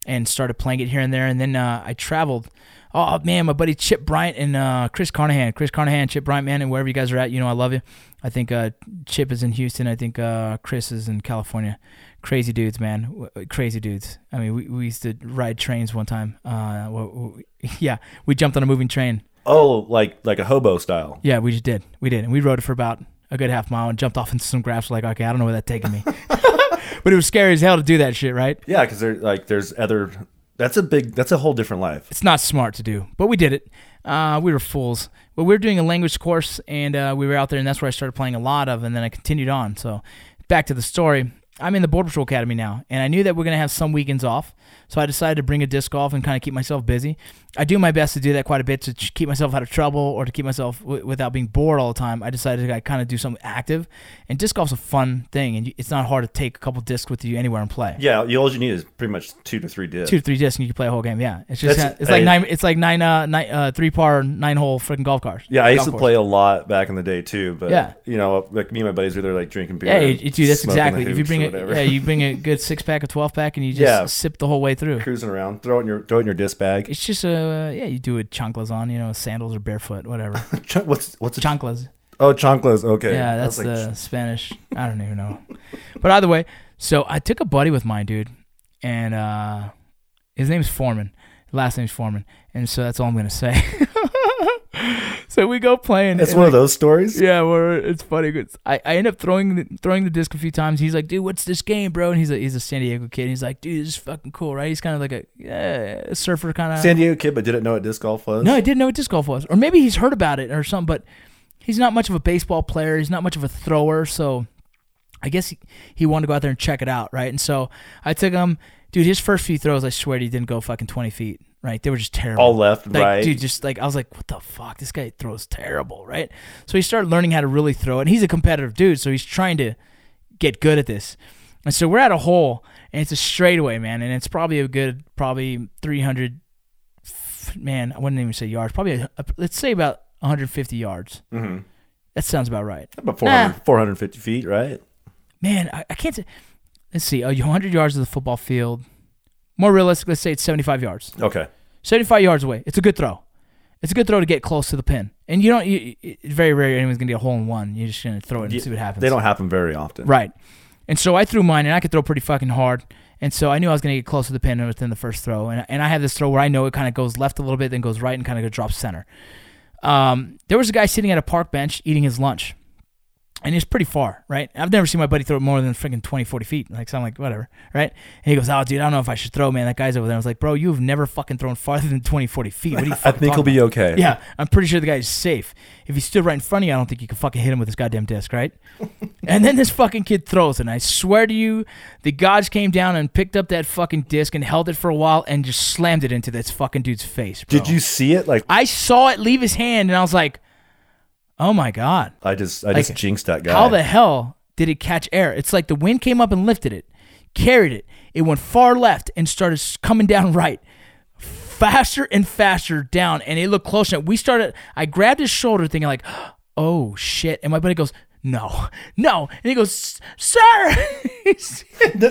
and started playing it here and there. And then uh, I traveled. Oh man, my buddy Chip Bryant and uh, Chris Carnahan, Chris Carnahan, Chip Bryant, man, and wherever you guys are at, you know I love you. I think uh, Chip is in Houston. I think uh, Chris is in California. Crazy dudes, man. W- Crazy dudes. I mean, we, we used to ride trains one time. Uh, w- w- [laughs] yeah, we jumped on a moving train. Oh, like like a hobo style. Yeah, we just did. We did. And we rode it for about a good half mile and jumped off into some grass. Like, okay, I don't know where that's taking me. [laughs] [laughs] but it was scary as hell to do that shit, right? Yeah, because there like there's other. That's a big. That's a whole different life. It's not smart to do, but we did it. Uh, we were fools. But we were doing a language course, and uh, we were out there, and that's where I started playing a lot of, and then I continued on. So back to the story. I'm in the Border Patrol Academy now, and I knew that we're gonna have some weekends off. So I decided to bring a disc golf and kind of keep myself busy. I do my best to do that quite a bit to keep myself out of trouble or to keep myself w- without being bored all the time. I decided to kind of do something active, and disc golf's a fun thing, and it's not hard to take a couple discs with you anywhere and play. Yeah, you- all you need is pretty much two to three discs. Two to three discs, and you can play a whole game. Yeah, it's just kinda- it's like I- nine. It's like nine, uh, nine, uh, three par, nine hole freaking golf cars. Yeah, I used to course. play a lot back in the day too. But Yeah. you know, like me and my buddies were there like drinking beer. Yeah, you, dude, that's exactly. If you bring it, whatever. yeah, you bring a good six pack, a twelve pack, and you just Yeah. sip the whole way through. cruising around, throw it in your throw it in your disc bag. It's just a yeah, you do it chanclas on, you know, sandals or barefoot, whatever. [laughs] Ch- what's what's a chanclas. oh chanclas? Okay, Yeah, that's like, the Spanish. I don't even know. But either way, so I took a buddy with mine, dude, and uh, his name's Foreman. Last name's Foreman, and so that's all I'm gonna say. [laughs] [laughs] so we go playing. It's one of those stories. Yeah, where it's funny. 'cause I, I end up throwing the, throwing the disc a few times. He's like, dude, what's this game, bro? And he's a he's a San Diego kid. He's like, dude, this is fucking cool, right? He's kind of like a, yeah, a surfer kind of. San Diego kid, but didn't know what disc golf was. No, I didn't know what disc golf was, or maybe he's heard about it or something. But he's not much of a baseball player. He's not much of a thrower, so I guess he, he wanted to go out there and check it out, right? And so I took him, dude. His first few throws, I swear, he didn't go fucking twenty feet. Right? They were just terrible. all left, Like, right. dude, just like I was like, what the fuck? This guy throws terrible, right? So he started learning how to really throw. And he's a competitive dude, so he's trying to get good at this. And so we're at a hole, and it's a straightaway, man, and it's probably a good, probably 300. Man, I wouldn't even say yards. Probably, a, a- let's say about 150 yards. Mhm. That sounds about right. About 400, 450 feet, right? Man, I, I can't say. Let's see, uh, 100 yards of the football field. More realistic, let's say it's 75 yards. Okay. 75 yards away. It's a good throw. It's a good throw to get close to the pin. And you don't, you, it's very rare anyone's going to get a hole in one. You're just going to throw it and Yeah, see what happens. They don't happen very often. Right. And so I threw mine, and I could throw pretty fucking hard. And so I knew I was going to get close to the pin within the first throw. And, and I had this throw where I know it kind of goes left a little bit, then goes right, and kind of drops center. Um, there was a guy sitting at a park bench eating his lunch. And it's pretty far, right? I've never seen my buddy throw it more than freaking 20, 40 feet. Like, so I'm like, whatever, right? And he goes, oh, dude, I don't know if I should throw, man. That guy's over there. I was like, bro, you've never fucking thrown farther than 20, 40 feet. What you [laughs] I think he'll talking be about? okay. Yeah, I'm pretty sure the guy's safe. If he stood right in front of you, I don't think you could fucking hit him with this goddamn disc, right? [laughs] and then this fucking kid throws it. And I swear to you, the gods came down and picked up that fucking disc and held it for a while and just slammed it into this fucking dude's face. Bro. Did you see it? Like I saw it leave his hand and I was like, oh my god. I just I just Like, jinxed that guy. How the hell did it catch air? It's like the wind came up and lifted it, carried it. It went far left and started coming down [laughs] right, faster and faster down. And it looked close. And we started. I grabbed his shoulder, thinking like, "Oh shit!" And my buddy goes, "No, [laughs] no!" And he goes, "Sir." [laughs] You're supposed And to-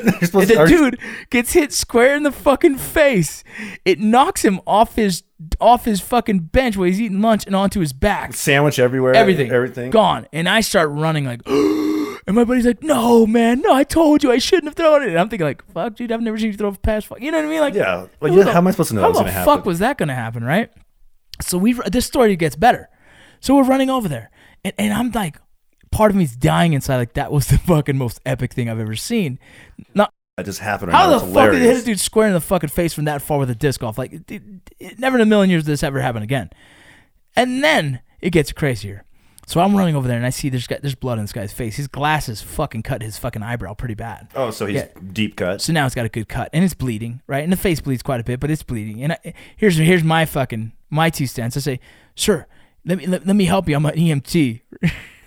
the dude gets hit square in the fucking face. It knocks him off his off his fucking bench while he's eating lunch and onto his back sandwich everywhere. everything, Everything. gone. And I start running like, [gasps] and my buddy's like, "No, man, no, I told you I shouldn't have thrown it." And I'm thinking like, "Fuck, dude, I've never seen you throw a pass." Fuck, you know what I mean? Like, Yeah. Like, yeah, the- how am I supposed to know How that was the fuck was that gonna happen, right? So we this story gets better. So we're running over there, and, and I'm like, part of me's dying inside. Like that was the [laughs] fucking most epic thing I've ever seen. Not That just happened. Right how now. the fuck did it hit a dude square in the fucking face from that far with a disc golf? Like, it, it- never in a million years did this ever happen again. And then it gets crazier. So I'm running over there and I see there's got there's blood on this guy's face. His glasses fucking cut his fucking eyebrow pretty bad. Oh, so he's Yeah. deep cut. So now it's got a good cut and it's bleeding, right? And the face bleeds quite a bit, but it's bleeding. And I, here's here's my fucking my two cents. I say, sir, let me let, let me help you. I'm an EMT.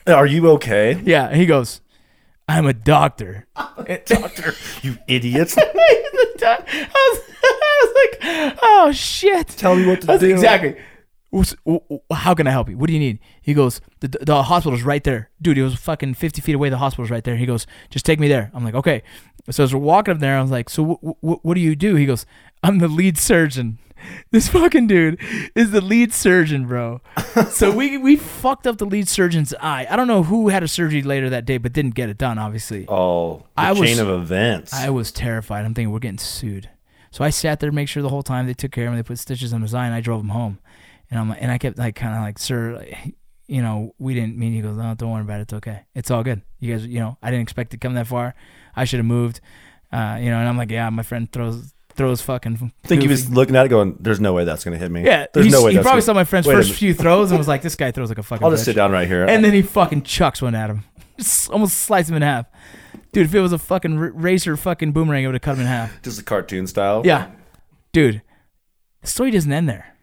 Are you okay, [laughs] yeah. And he goes, I'm a doctor. [laughs] A doctor? you idiots! [laughs] I was, [laughs] I was like, oh shit. Tell me what to do. Exactly. What's- w- w- How can I help you? What do you need? He goes, the, the hospital's right there. Dude, he was fucking 50 feet away. The hospital's right there. He goes, just take me there. I'm like, okay. So as we're walking up there, I was like, so w- w- what do you do? He goes, I'm the lead surgeon. This fucking dude is the lead surgeon, bro. so we [laughs] we fucked up the lead surgeon's eye. I don't know who had a surgery later that day, but didn't get it done, obviously. Oh, I was- chain of events. I was terrified. I'm thinking we're getting sued. So I sat there to make sure the whole time they took care of him. They put stitches on his eye, and I drove him home. And I'm like, and I kept like kind of like, sir, like, you know, we didn't mean. He goes, no, don't worry about it. It's okay. It's all good. You guys, you know, I didn't expect to come that far. I should have moved. Uh, you know, and I'm like, yeah, my friend throws throws fucking. I think he was looking at it, going, "There's no way that's gonna hit me. Yeah, there's no way." He that's probably gonna- saw my friend's Wait first few throws and was like, this guy throws like a fucking. I'll just bitch. sit down right here. And then he fucking chucks one at him. [laughs] Just almost slices him in half. Dude, if it was a fucking r- razor fucking boomerang, it would have cut him in half. Just a cartoon style. Yeah. Dude, the story doesn't end there.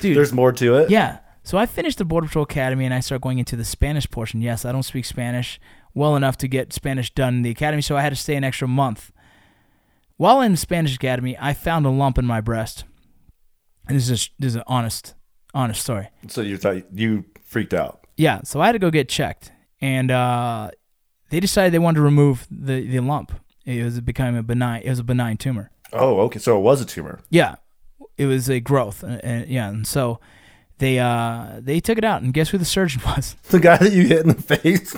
Dude. There's more to it. Yeah. So I finished the Border Patrol Academy and I started going into the Spanish portion. Yes, I don't speak Spanish well enough to get Spanish done in the academy, so I had to stay an extra month. While in Spanish Academy, I found a lump in my breast. And this is this is an honest, honest story. So you thought you freaked out. Yeah, so I had to go get checked, and uh, they decided they wanted to remove the, the lump. It was becoming a benign. It was a benign tumor. Oh, okay. So it was a tumor. Yeah, it was a growth, and, and yeah, and so they uh they took it out, and guess who the surgeon [laughs] was? The guy that you hit in the face,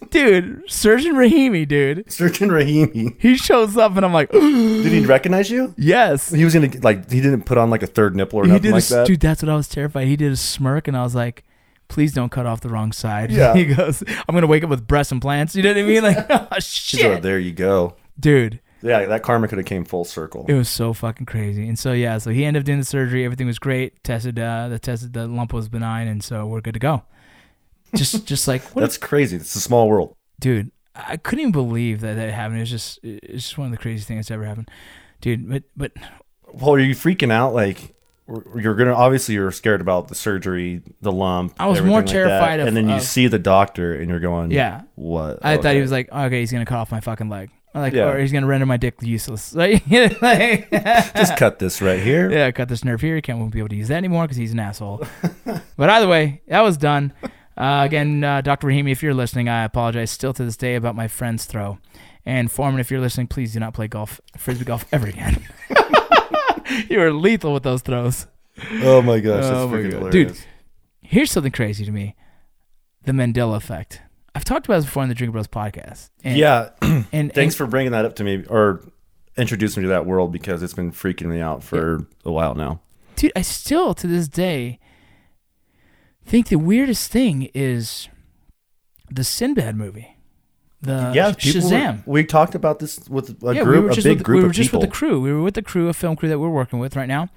[laughs] Dude, Surgeon Rahimi, dude. Surgeon Rahimi. He shows up, and I'm like, [gasps] Did he recognize you? yes. He was gonna like. He didn't put on like a third nipple or He nothing a, like s- that. dude. That's what I was terrified. He did a smirk, and I was like, "Please don't cut off the wrong side." [laughs] Yeah. he goes, "I'm gonna wake up with breast implants." You know what I mean? Like, oh shit, like, there you go. dude. Yeah, that karma could have came full circle. It was so fucking crazy. And so yeah, so he ended up doing the surgery. Everything was great. Tested uh the tested the lump was benign, and so we're good to go. Just [laughs] just like what, That's crazy. It's a small world. dude. I couldn't even believe that that happened. It was just it's just one of the craziest things that's ever happened, dude. But but Well, are you freaking out? Like you're gonna obviously you're scared about the surgery, the lump. I was more like terrified of- and then you of- see the doctor, and you're going, Yeah. what? I thought he was like, okay, he's gonna cut off my fucking leg. Like, Yeah. or he's gonna render my dick useless. [laughs] Like, like- [laughs] just cut this right here. yeah, cut this nerve here. He can't won't be able to use that anymore because he's an asshole. but either way, that was done. Uh, again, uh, Dr. Rahimi, if you're listening, I apologize still to this day about my friend's throw. And Foreman, if you're listening, please do not play golf, frisbee golf ever again. [laughs] you were lethal with those throws. Oh my gosh, that's Oh freaking God. hilarious. Dude. Here's something crazy to me: the Mandela effect. I've talked about this before in the Drink Bros podcast. And, yeah, [clears throat] and, [clears throat] and thanks for bringing that up to me or introducing me to that world because it's been freaking me out for a while now. dude, I still to this day think the weirdest thing is the Sinbad movie, the yeah, people were- Shazam. we talked about this with a yeah, group, we were a big with, group we were just people. with the crew. We were with the crew, a film crew that we're working with right now,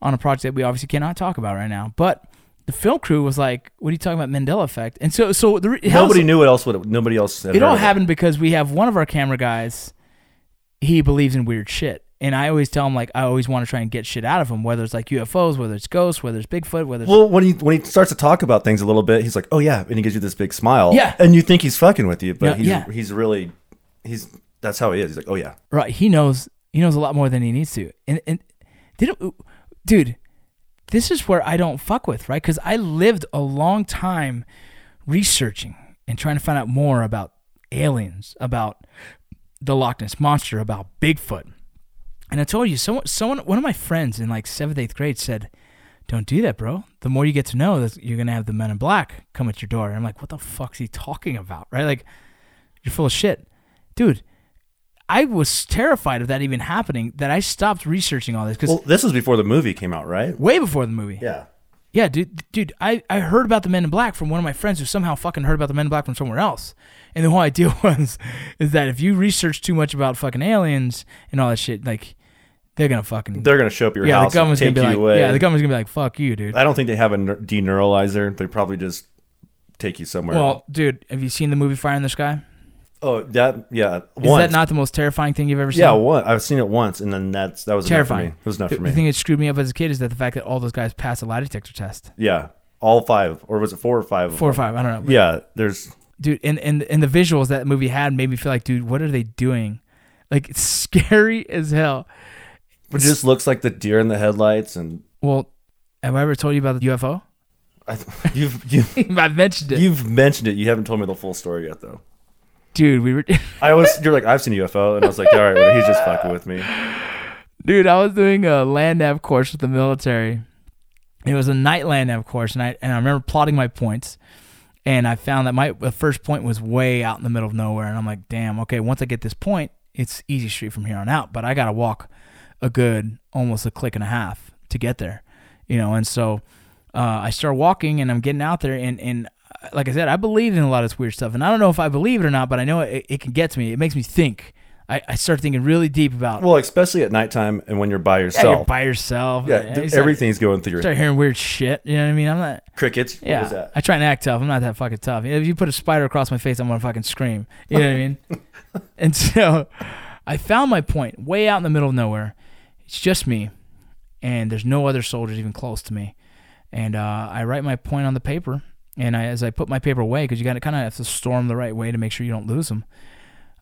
on a project that we obviously cannot talk about right now. But the film crew was like, "What are you talking about, Mandela effect?" And so, so the re- Nobody knew what else would. Nobody else. Had it all happened because we have one of our camera guys. He believes in weird shit, and I always tell him like I always want to try and get shit out of him, whether it's like UFOs, whether it's ghosts, whether it's Bigfoot, whether it's Well, when he when he starts to talk about things a little bit, he's like, "Oh yeah," and he gives you this big smile. Yeah. and you think he's fucking with you, but Yeah, he's yeah. he's really he's that's how he is. He's like, "Oh yeah." right. He knows he knows a lot more than he needs to, and and didn't, dude, this is where I don't fuck with right because I lived a long time researching and trying to find out more about aliens, about the Loch Ness monster, about Bigfoot. And I told you, someone, someone, one of my friends in like seventh, eighth grade said, "Don't do that, bro. The more you get to know, you're gonna have the Men in Black come at your door." And I'm like, "What the fuck's he talking about?" Right? Like, you're full of shit, dude. I was terrified of that even happening. That I stopped researching all this because Well, this was before the movie came out, right? way before the movie. Yeah. Yeah, dude, dude, I, I heard about the Men in Black from one of my friends who somehow fucking heard about the Men in Black from somewhere else. And the whole [laughs] idea was is that if you research too much about fucking aliens and all that shit, like they're gonna fucking They're gonna show up your yeah, house the government's and gonna take be you like away. yeah, the government's gonna be like fuck you, dude. I don't think they have a deneuralizer. They probably just take you somewhere. Well, dude, have you seen the movie Fire in the Sky? Oh, that yeah. Is once. that not the most terrifying thing you've ever seen? Yeah, one. I've seen it once, and then that's that was terrifying. It was not for the me. The thing that screwed me up as a kid is that the fact that all those guys passed a lie detector test, yeah, all five, or was it four or five? four or five, I don't know. Yeah, there's dude and, and and the visuals that movie had made me feel like dude what are they doing like it's [laughs] scary as hell But it just looks like the deer in the headlights, and well have i ever told you about the ufo I, [laughs] you've you've [laughs] i've mentioned it you've mentioned it. You haven't told me the full story yet, though. Dude we were [laughs] I was you're like I've seen UFO, and I was like, all right, well, he's just fucking with me. dude i was doing a land nav course with the military it was a night land nav course and i and i remember plotting my points and i found that my the first point was way out in the middle of nowhere and i'm like damn okay once i get this point it's easy street from here on out but i gotta walk a good almost a click and a half to get there you know and so uh, i start walking and i'm getting out there and and like i said i believe in a lot of this weird stuff and i don't know if i believe it or not but i know it, it can get to me it makes me think I, I started thinking really deep about. Well, especially at nighttime and when you're by yeah, yourself. you're by yourself. Yeah, th- start- everything's going through your Start hearing weird shit. You know what I mean? I'm not. crickets. Yeah? I try and act tough. I'm not that fucking tough. If you put a spider across my face, I'm gonna fucking scream. You know what I mean? [laughs] And so, I found my point way out in the middle of nowhere. It's just me, and there's no other soldiers even close to me. And uh, I write my point on the paper, and I, as I put my paper away, because you got to kind of have to storm the right way to make sure you don't lose them.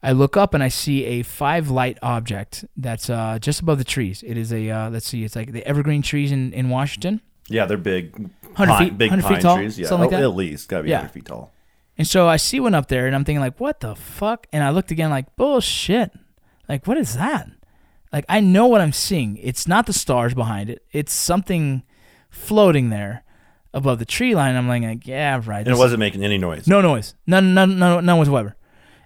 I look up and I see a five light object that's uh, just above the trees. It is a uh, let's see, it's like the evergreen trees in, in Washington. Yeah, they're big. 100 pine- feet- big 100 feet pine tall, trees. Yeah, something like oh, that? at least gotta be Yeah. 100 feet tall. And so I see one up there, and I'm thinking like, what the fuck? And I looked again, like bullshit. Like what is that? Like I know what I'm seeing. It's not the stars behind it. It's something floating there above the tree line. I'm like, yeah, right. And it wasn't making any noise. no noise, none, none, none, none whatsoever.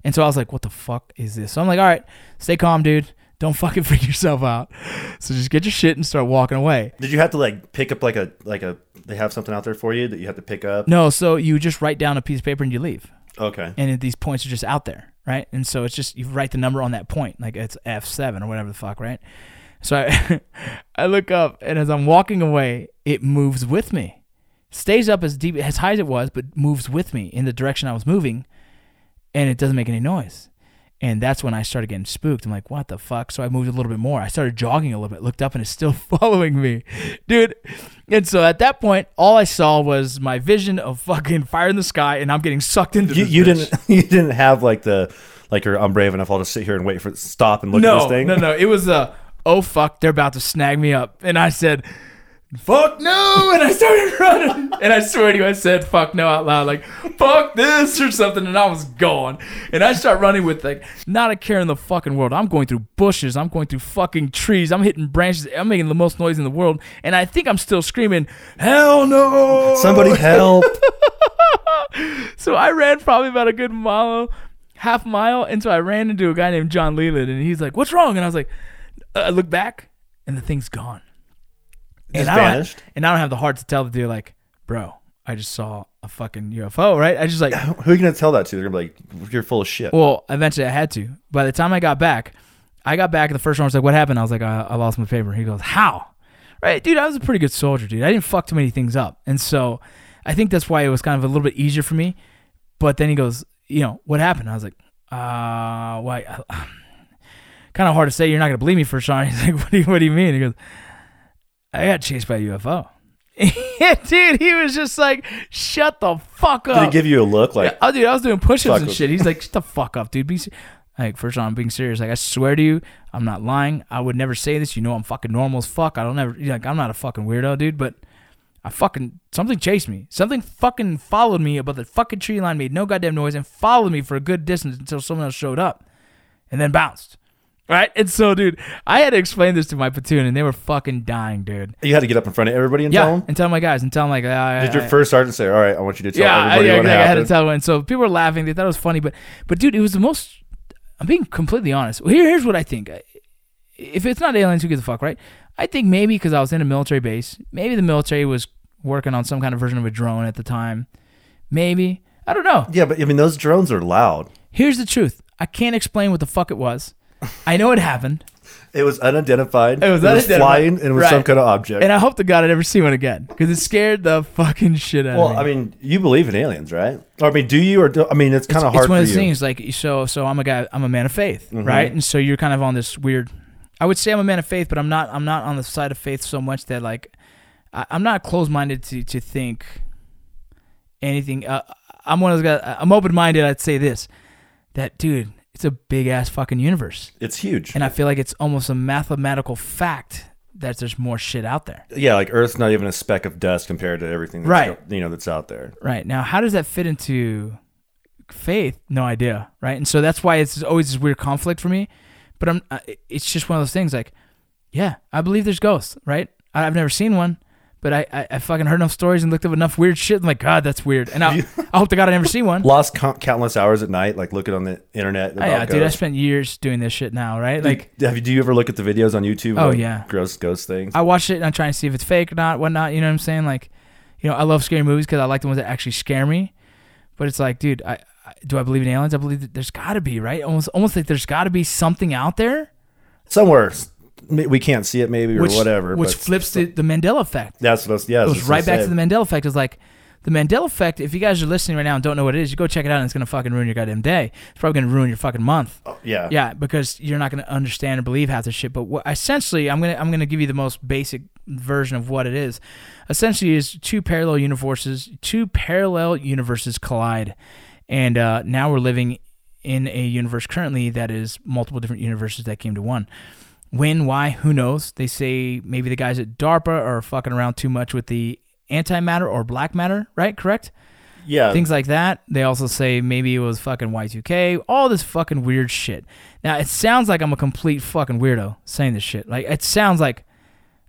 And so I was like, what the fuck is this? So I'm like, all right, stay calm, dude. Don't [laughs] fucking freak yourself out. So just get your shit and start walking away. Did you have to like pick up like a like a? They have something out there for you that you have to pick up. No, so you just write down a piece of paper and you leave. Okay. and these points are just out there, right? And so it's just you write the number on that point, like it's F seven or whatever the fuck, right? So I, [laughs] I look up, and as I'm walking away, it moves with me, stays up as deep as high as it was, but moves with me in the direction I was moving, and it doesn't make any noise. And that's when I started getting spooked. I'm like, what the fuck? So I moved a little bit more. I started jogging a little bit, looked up, and it's still [laughs] following me, dude. And so at that point, all I saw was my vision of fucking fire in the sky, and I'm getting sucked into. You, you didn't [laughs] you didn't have like the like you're I'm brave enough. I'll just sit here and wait for stop and look no, at this thing. No, No, no, it was a oh fuck, they're about to snag me up, and I said, fuck no, and I started [laughs] running, and I swear to you, I said fuck no out loud, like fuck this or something, and I was gone, and I start running with like not a care in the fucking world. I'm going through bushes, I'm going through fucking trees, I'm hitting branches, I'm making the most noise in the world, and I think I'm still screaming, hell no, Somebody [laughs] help! so I ran probably about a good mile, half mile, and so I ran into a guy named John Leland, and he's like, "What's wrong?" And I was like, uh, I look back, and the thing's gone. And I don't and I don't have the heart to tell the dude like, "Bro, I just saw a fucking UFO." Right? I just like, [laughs] Who are you gonna tell that to? They're gonna be like, "You're full of shit." well, eventually I had to. By the time I got back, I got back, the first one was like, "What happened?" I was like, "I, I lost my paper." He goes, "How?" Right, dude, I was a pretty good soldier, dude. I didn't fuck too many things up, and so I think that's why it was kind of a little bit easier for me. But then he goes, "You know what happened?" I was like, "Uh, why?" [sighs] kind of hard to say. You're not gonna believe me for Sean. [laughs] He's like, "What do you What do you mean?" He goes, "I got chased by a UFO." [laughs] dude, he was just like, "Shut the fuck up." Did he give you a look like? Oh, dude, I was doing push-ups and shit. He's like, "Shut the fuck up, dude." Be se-" like, first of all, I'm being serious. Like, I swear to you, I'm not lying. I would never say this. You know, I'm fucking normal as fuck. I don't ever like. I'm not a fucking weirdo, dude. But I fucking something chased me. Something fucking followed me above the fucking tree line, made no goddamn noise, and followed me for a good distance until someone else showed up, and then bounced. Right? And so, dude, I had to explain this to my platoon, and they were fucking dying, dude. You had to get up in front of everybody and Yeah, tell them. and tell my guys, and tell them like, I, Did your first sergeant say, "All right, I want you to tell yeah, everybody yeah, what exactly. I had to happened"? tell one. So people were laughing. They thought it was funny, but but dude, it was the most. I'm being completely honest. Well, here, here's what I think. If it's not aliens, who gives a fuck, right? I think maybe because I was in a military base, maybe the military was working on some kind of version of a drone at the time. Maybe I don't know. yeah, but I mean, those drones are loud. Here's the truth. I can't explain what the fuck it was. I know it happened, It was unidentified. It was unidentified. flying, and it was some kind of object. and I hope to God I never see one again because it scared the fucking shit out well, of me. I mean, you believe in aliens, right? Or I mean, do you? Or do, I mean, it's kind of hard. it's one for of those you. things like so so i'm a guy i'm a man of faith Mm-hmm. right and so you're kind of on this weird i would say i'm a man of faith but i'm not i'm not on the side of faith so much that like I, i'm not closed-minded to to think anything uh, i'm one of those guys i'm open-minded i'd say this that dude it's a big ass fucking universe It's huge. and i feel like it's almost a mathematical fact that there's more shit out there yeah, like Earth's not even a speck of dust compared to everything, that's Right. you know, that's out there. Right. Now, how does that fit into faith? No idea. Right. And so that's why it's always this weird conflict for me. But I'm, uh, it's just one of those things like, yeah, I believe there's ghosts. Right. I've never seen one, but I, I, I fucking heard enough stories and looked up enough weird shit. I'm like, God, that's weird. And I, [laughs] I hope to God I never see one. Lost count- countless hours at night, like looking on the internet. Oh, yeah, dude, I spent years doing this shit now. Right. Like, have you? Do you ever look at the videos on YouTube? Oh, yeah. gross ghost things. I watch it and I'm trying to see if it's fake or not, whatnot. You know what I'm saying? Like, you know, I love scary movies because I like the ones that actually scare me. But it's like, dude, I, do I believe in aliens? I believe that there's got to be right. Almost almost like there's got to be something out there Somewhere we can't see it maybe or which whatever. which but flips the, the Mandela effect. That's what I was, yeah. It goes right back to the Mandela effect. Is like the Mandela effect. If you guys are listening right now and don't know what it is, you go check it out, and it's gonna fucking ruin your goddamn day. It's probably gonna ruin your fucking month. Yeah. Yeah, because you're not gonna understand or believe half the shit. But what, essentially, I'm gonna I'm gonna give you the most basic version of what it is. Essentially, is two parallel universes, two parallel universes collide, and uh, now we're living in a universe currently that is multiple different universes that came to one. When, why, who knows? They say maybe the guys at DARPA are fucking around too much with the antimatter or black matter, right? Correct? Yeah. Things like that. They also say maybe it was fucking Y2K, all this fucking weird shit. Now, it sounds like I'm a complete fucking weirdo saying this shit. Like, it sounds like.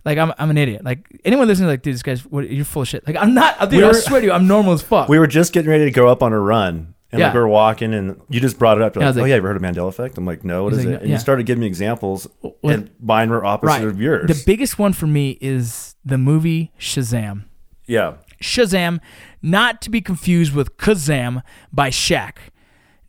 Like I'm, I'm an idiot. Like anyone listening, like, dude, this guy's, what, you're full of shit. Like I'm not. Dude, We I swear to you, I'm normal as fuck. we were just getting ready to go up on a run. And Yeah. like we were walking, and you just brought it up. You're Yeah, I like, "Oh yeah, you ever heard of Mandela effect?" I'm like, "No, what is like, it?" And yeah. you started giving me examples, Well, and mine were opposite of yours. The biggest one for me is the movie Shazam. yeah, Shazam, not to be confused with Kazam by Shaq,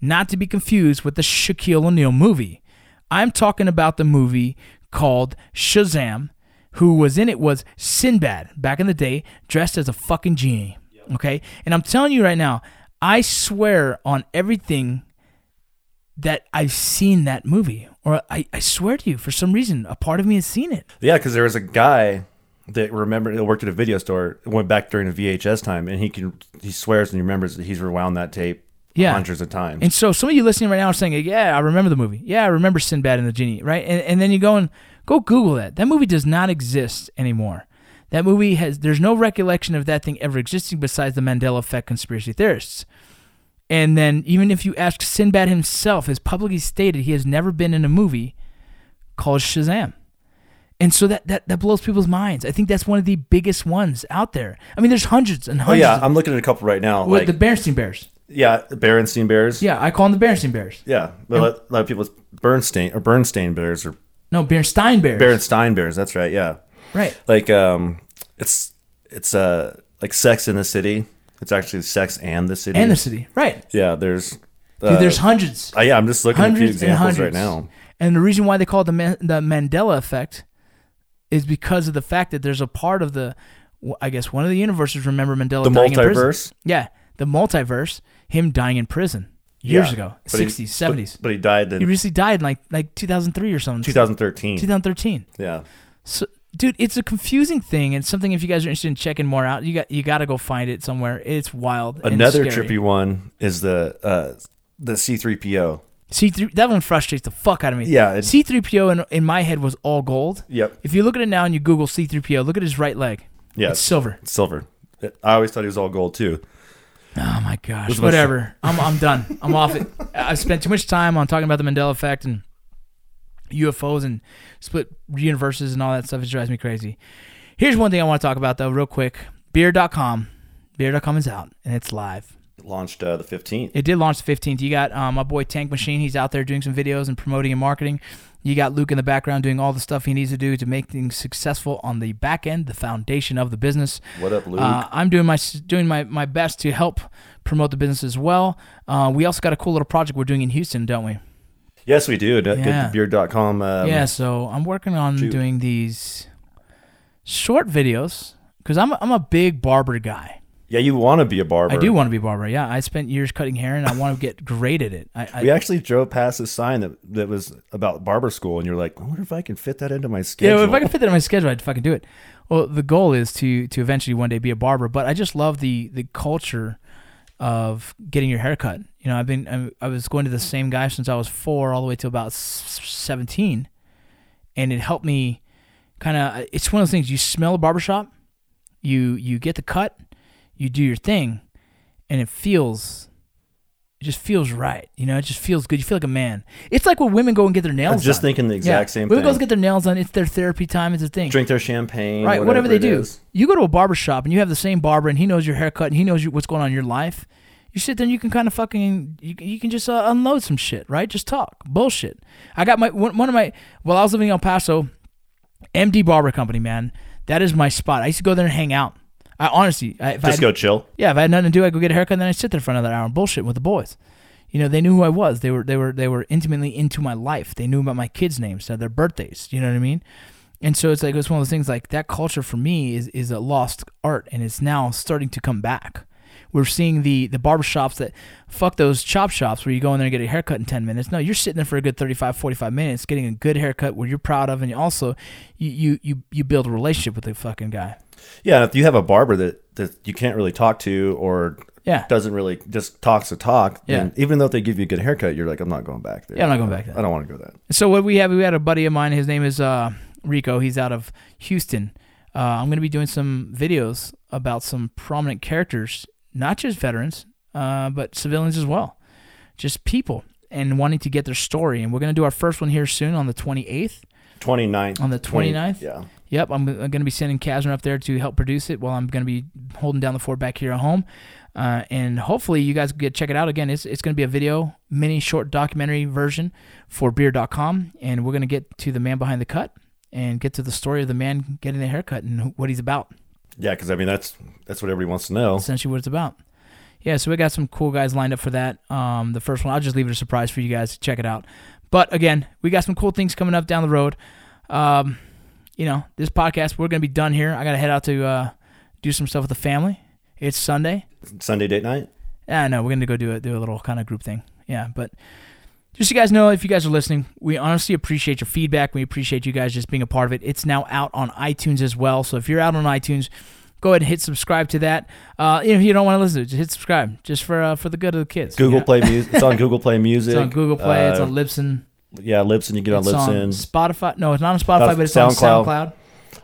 not to be confused with the Shaquille O'Neal movie. I'm talking about the movie called Shazam. Who was in it was Sinbad back in the day, dressed as a fucking genie. Okay, and I'm telling you right now, I swear on everything that I've seen that movie, or I, I swear to you, for some reason, a part of me has seen it. yeah, because there was a guy that remembered that worked at a video store, went back during the VHS time, and he can he swears and he remembers that he's rewound that tape Yeah. hundreds of times. And so some of you listening right now are saying, "Yeah, I remember the movie. Yeah, I remember Sinbad and the genie." Right? And, and then you go and go Google that. That movie does not exist anymore. That movie has. There's no recollection of that thing ever existing besides the Mandela effect conspiracy theorists. And then even if you ask Sinbad himself, has publicly stated he has never been in a movie called Shazam. And so that, that, that blows people's minds. I think that's one of the biggest ones out there. I mean, there's hundreds and hundreds. oh yeah, I'm looking at a couple right now. Like the Bernstein Bears. yeah, the Berenstein Bears. Yeah, I call them the Bernstein Bears. yeah. But a lot- a lot of people Bernstein or Bernstein Bears or No, Bernstein Bears. Berenstein Bears. That's right. Yeah. Right. like um it's it's uh like sex in the city it's actually sex and the city And the city. Right. yeah there's Dude, uh, there's hundreds. uh, yeah i'm just looking at a few examples right now And the reason why they call it the, Man- the Mandela effect is because of the fact that there's a part of the, I guess, one of the universes, remember Mandela the dying in prison. multiverse Yeah. The multiverse, him dying in prison years Yeah. ago, But he- 60s, 70s. but, but he died in he recently died in like, like 2003 or something. 2013 2013. yeah So, dude, it's a confusing thing, and something if you guys are interested in checking more out, you got you got to go find it somewhere. It's wild. another trippy one is the uh the c3po C three that one frustrates the fuck out of me. Yeah, C three PO in in my head was all gold. yep If you look at it now and you Google C three PO, look at his right leg. yeah It's silver. silver i always thought he was all gold too Oh my gosh. Whatever. I'm I'm done. I'm off it. [laughs] I've spent too much time on talking about the Mandela effect and UFOs and split universes and all that stuff. It drives me crazy. Here's one thing I want to talk about though, real quick. Beer.com. Beer.com is out and it's live. It launched uh, the 15th It did launch the 15th. You got um, my boy Tank Machine. He's out there doing some videos and promoting and marketing. You got Luke in the background doing all the stuff he needs to do to make things successful on the back end, the foundation of the business. what up luke Uh, I'm doing my doing my, my best to help promote the business as well. Uh, we also got a cool little project we're doing in Houston, don't we? Yes we do Yeah. goodbeard.com um, yeah. So I'm working on shoot. doing these short videos because I'm a, I'm a big barber guy. yeah you want to be a barber I do want to be a barber. Yeah, I spent years cutting hair and I want to get great at it. I, I, We actually drove past a sign that, that was about barber school, and you're like, I wonder if I can fit that into my schedule. well, if I can fit that in my schedule, I'd fucking do it. Well, the goal is to to eventually one day be a barber, but I just love the the culture of getting your hair cut. You know, I've been I, I was going to the same guy since I was four, all the way to about seventeen, and it helped me. Kind of, it's one of those things. You smell a barbershop, you you get the cut, you do your thing, and it feels. It just feels right, you know. It just feels good. You feel like a man. It's like when women go and get their I nails was just done. thinking the exact Yeah. same Women thing. go get their nails done. It's their therapy time. It's a thing. Drink their champagne, right, whatever, they do. is. You go to a barber shop and you have the same barber, and he knows your haircut, and he knows you, what's going on in your life. You sit there and you can kind of fucking you, can- you can just uh, unload some shit, right? Just talk bullshit. I got my one, one of my while I was living in El Paso, MD Barber Company, man. That is my spot. I used to go there and hang out. I honestly, I, if I Just had- go chill. yeah, if I had nothing to do, I go get a haircut, and then I sit there for another hour and bullshit with the boys. You know, they knew who I was. They were they were they were intimately into my life. They knew about my kids' names, uh, their birthdays. You know what I mean? And so it's like it's one of those things like that culture for me is is a lost art, and it's now starting to come back. We're seeing the the barber shops that fuck those chop shops where you go in there and get a haircut in 10 minutes. No, you're sitting there for a good 35 45 minutes getting a good haircut where you're proud of and you also you you you, you build a relationship with the fucking guy. Yeah, if you have a barber that, that you can't really talk to or Yeah. doesn't really just talks to talk, then Yeah. even though they give you a good haircut, you're like, I'm not going back there. Yeah, I'm not going back there. I don't want to go that. So what we have, we had a buddy of mine. His name is uh, Rico. He's out of Houston. Uh, I'm going to be doing some videos about some prominent characters, not just veterans, uh, but civilians as well, just people and wanting to get their story. And we're going to do our first one here soon on the 28th. 29th. On the 20 29th? Yeah. Yep, I'm, I'm going to be sending Kazner up there to help produce it while I'm going to be holding down the fort back here at home. Uh, and hopefully you guys get check it out again. It's, it's going to be a video, mini short documentary version for beer.com. And we're going to get to the man behind the cut and get to the story of the man getting the haircut and what he's about. Yeah, because I mean that's that's what everybody wants to know. Essentially what it's about. Yeah, so we got some cool guys lined up for that. Um, the first one, I'll just leave it a surprise for you guys to check it out. But again, we got some cool things coming up down the road. Um, you know, this podcast, we're going to be done here. I got to head out to uh, do some stuff with the family. It's Sunday. Sunday date night. Yeah, no, we're going to go do a, do a little kind of group thing. Yeah, but just so you guys know, if you guys are listening, we honestly appreciate your feedback. We appreciate you guys just being a part of it. It's now out on iTunes as well. So if you're out on iTunes, go ahead and hit subscribe to that. Uh, if you don't want to listen to it, just hit subscribe just for uh, for the good of the kids. Google Yeah. Play Music. It's on Google Play Music. [laughs] It's on Google Play. it's Uh, on Libsyn. Yeah, Libsyn. You get on It's on Spotify. No, it's not on Spotify, That's but it's on SoundCloud.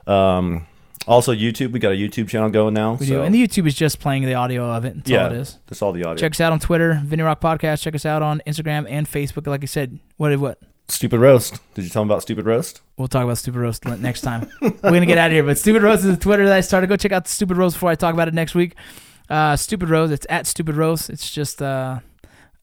SoundCloud. Um, also YouTube. We got a YouTube channel going now. We so, do, and the YouTube is just playing the audio of it. That's yeah, all it is. that's all the audio. Check us out on Twitter, Vinny Rock Podcast. Check us out on Instagram and Facebook. Like I said, what what Stupid roast. Did you tell them about stupid roast? we'll talk about Stupid Roast next time. [laughs] We're gonna get out of here, but Stupid Roast is the Twitter that I started. Go check out Stupid Roast before I talk about it next week. Uh, Stupid Roast. It's at Stupid Roast. It's just uh,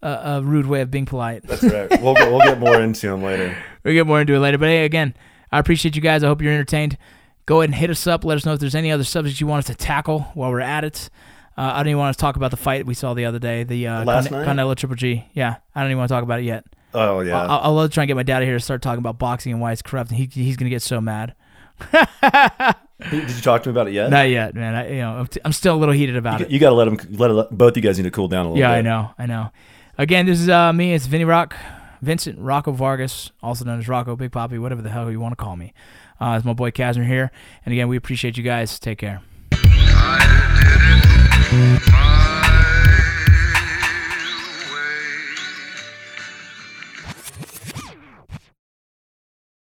a, a rude way of being polite. That's right. [laughs] we'll get, we'll get more into them later. We'll get more into it later. But hey, again, I appreciate you guys. I hope you're entertained. Go ahead and hit us up. Let us know if there's any other subjects you want us to tackle while we're at it. Uh, I don't even want to talk about the fight we saw the other day, the uh, Last Con-? Canelo Triple G. Yeah, I don't even want to talk about it yet. Oh yeah. I'll, I'll, try and get my dad here to start talking about boxing and why it's corrupt, and he, he's gonna get so mad. Did you talk to me about it yet? Not yet, man. I, you know, I'm, t- I'm still a little heated about You, it. you got to let them. Let, both you guys need to cool down a little Yeah, bit. I know, I know. Again, this is uh, me. It's Vinny Rock, Vincent Rocco Vargas, also known as Rocco Big Poppy, whatever the hell you want to call me. Uh, it's my boy Kazner here, and again, we appreciate you guys. Take care.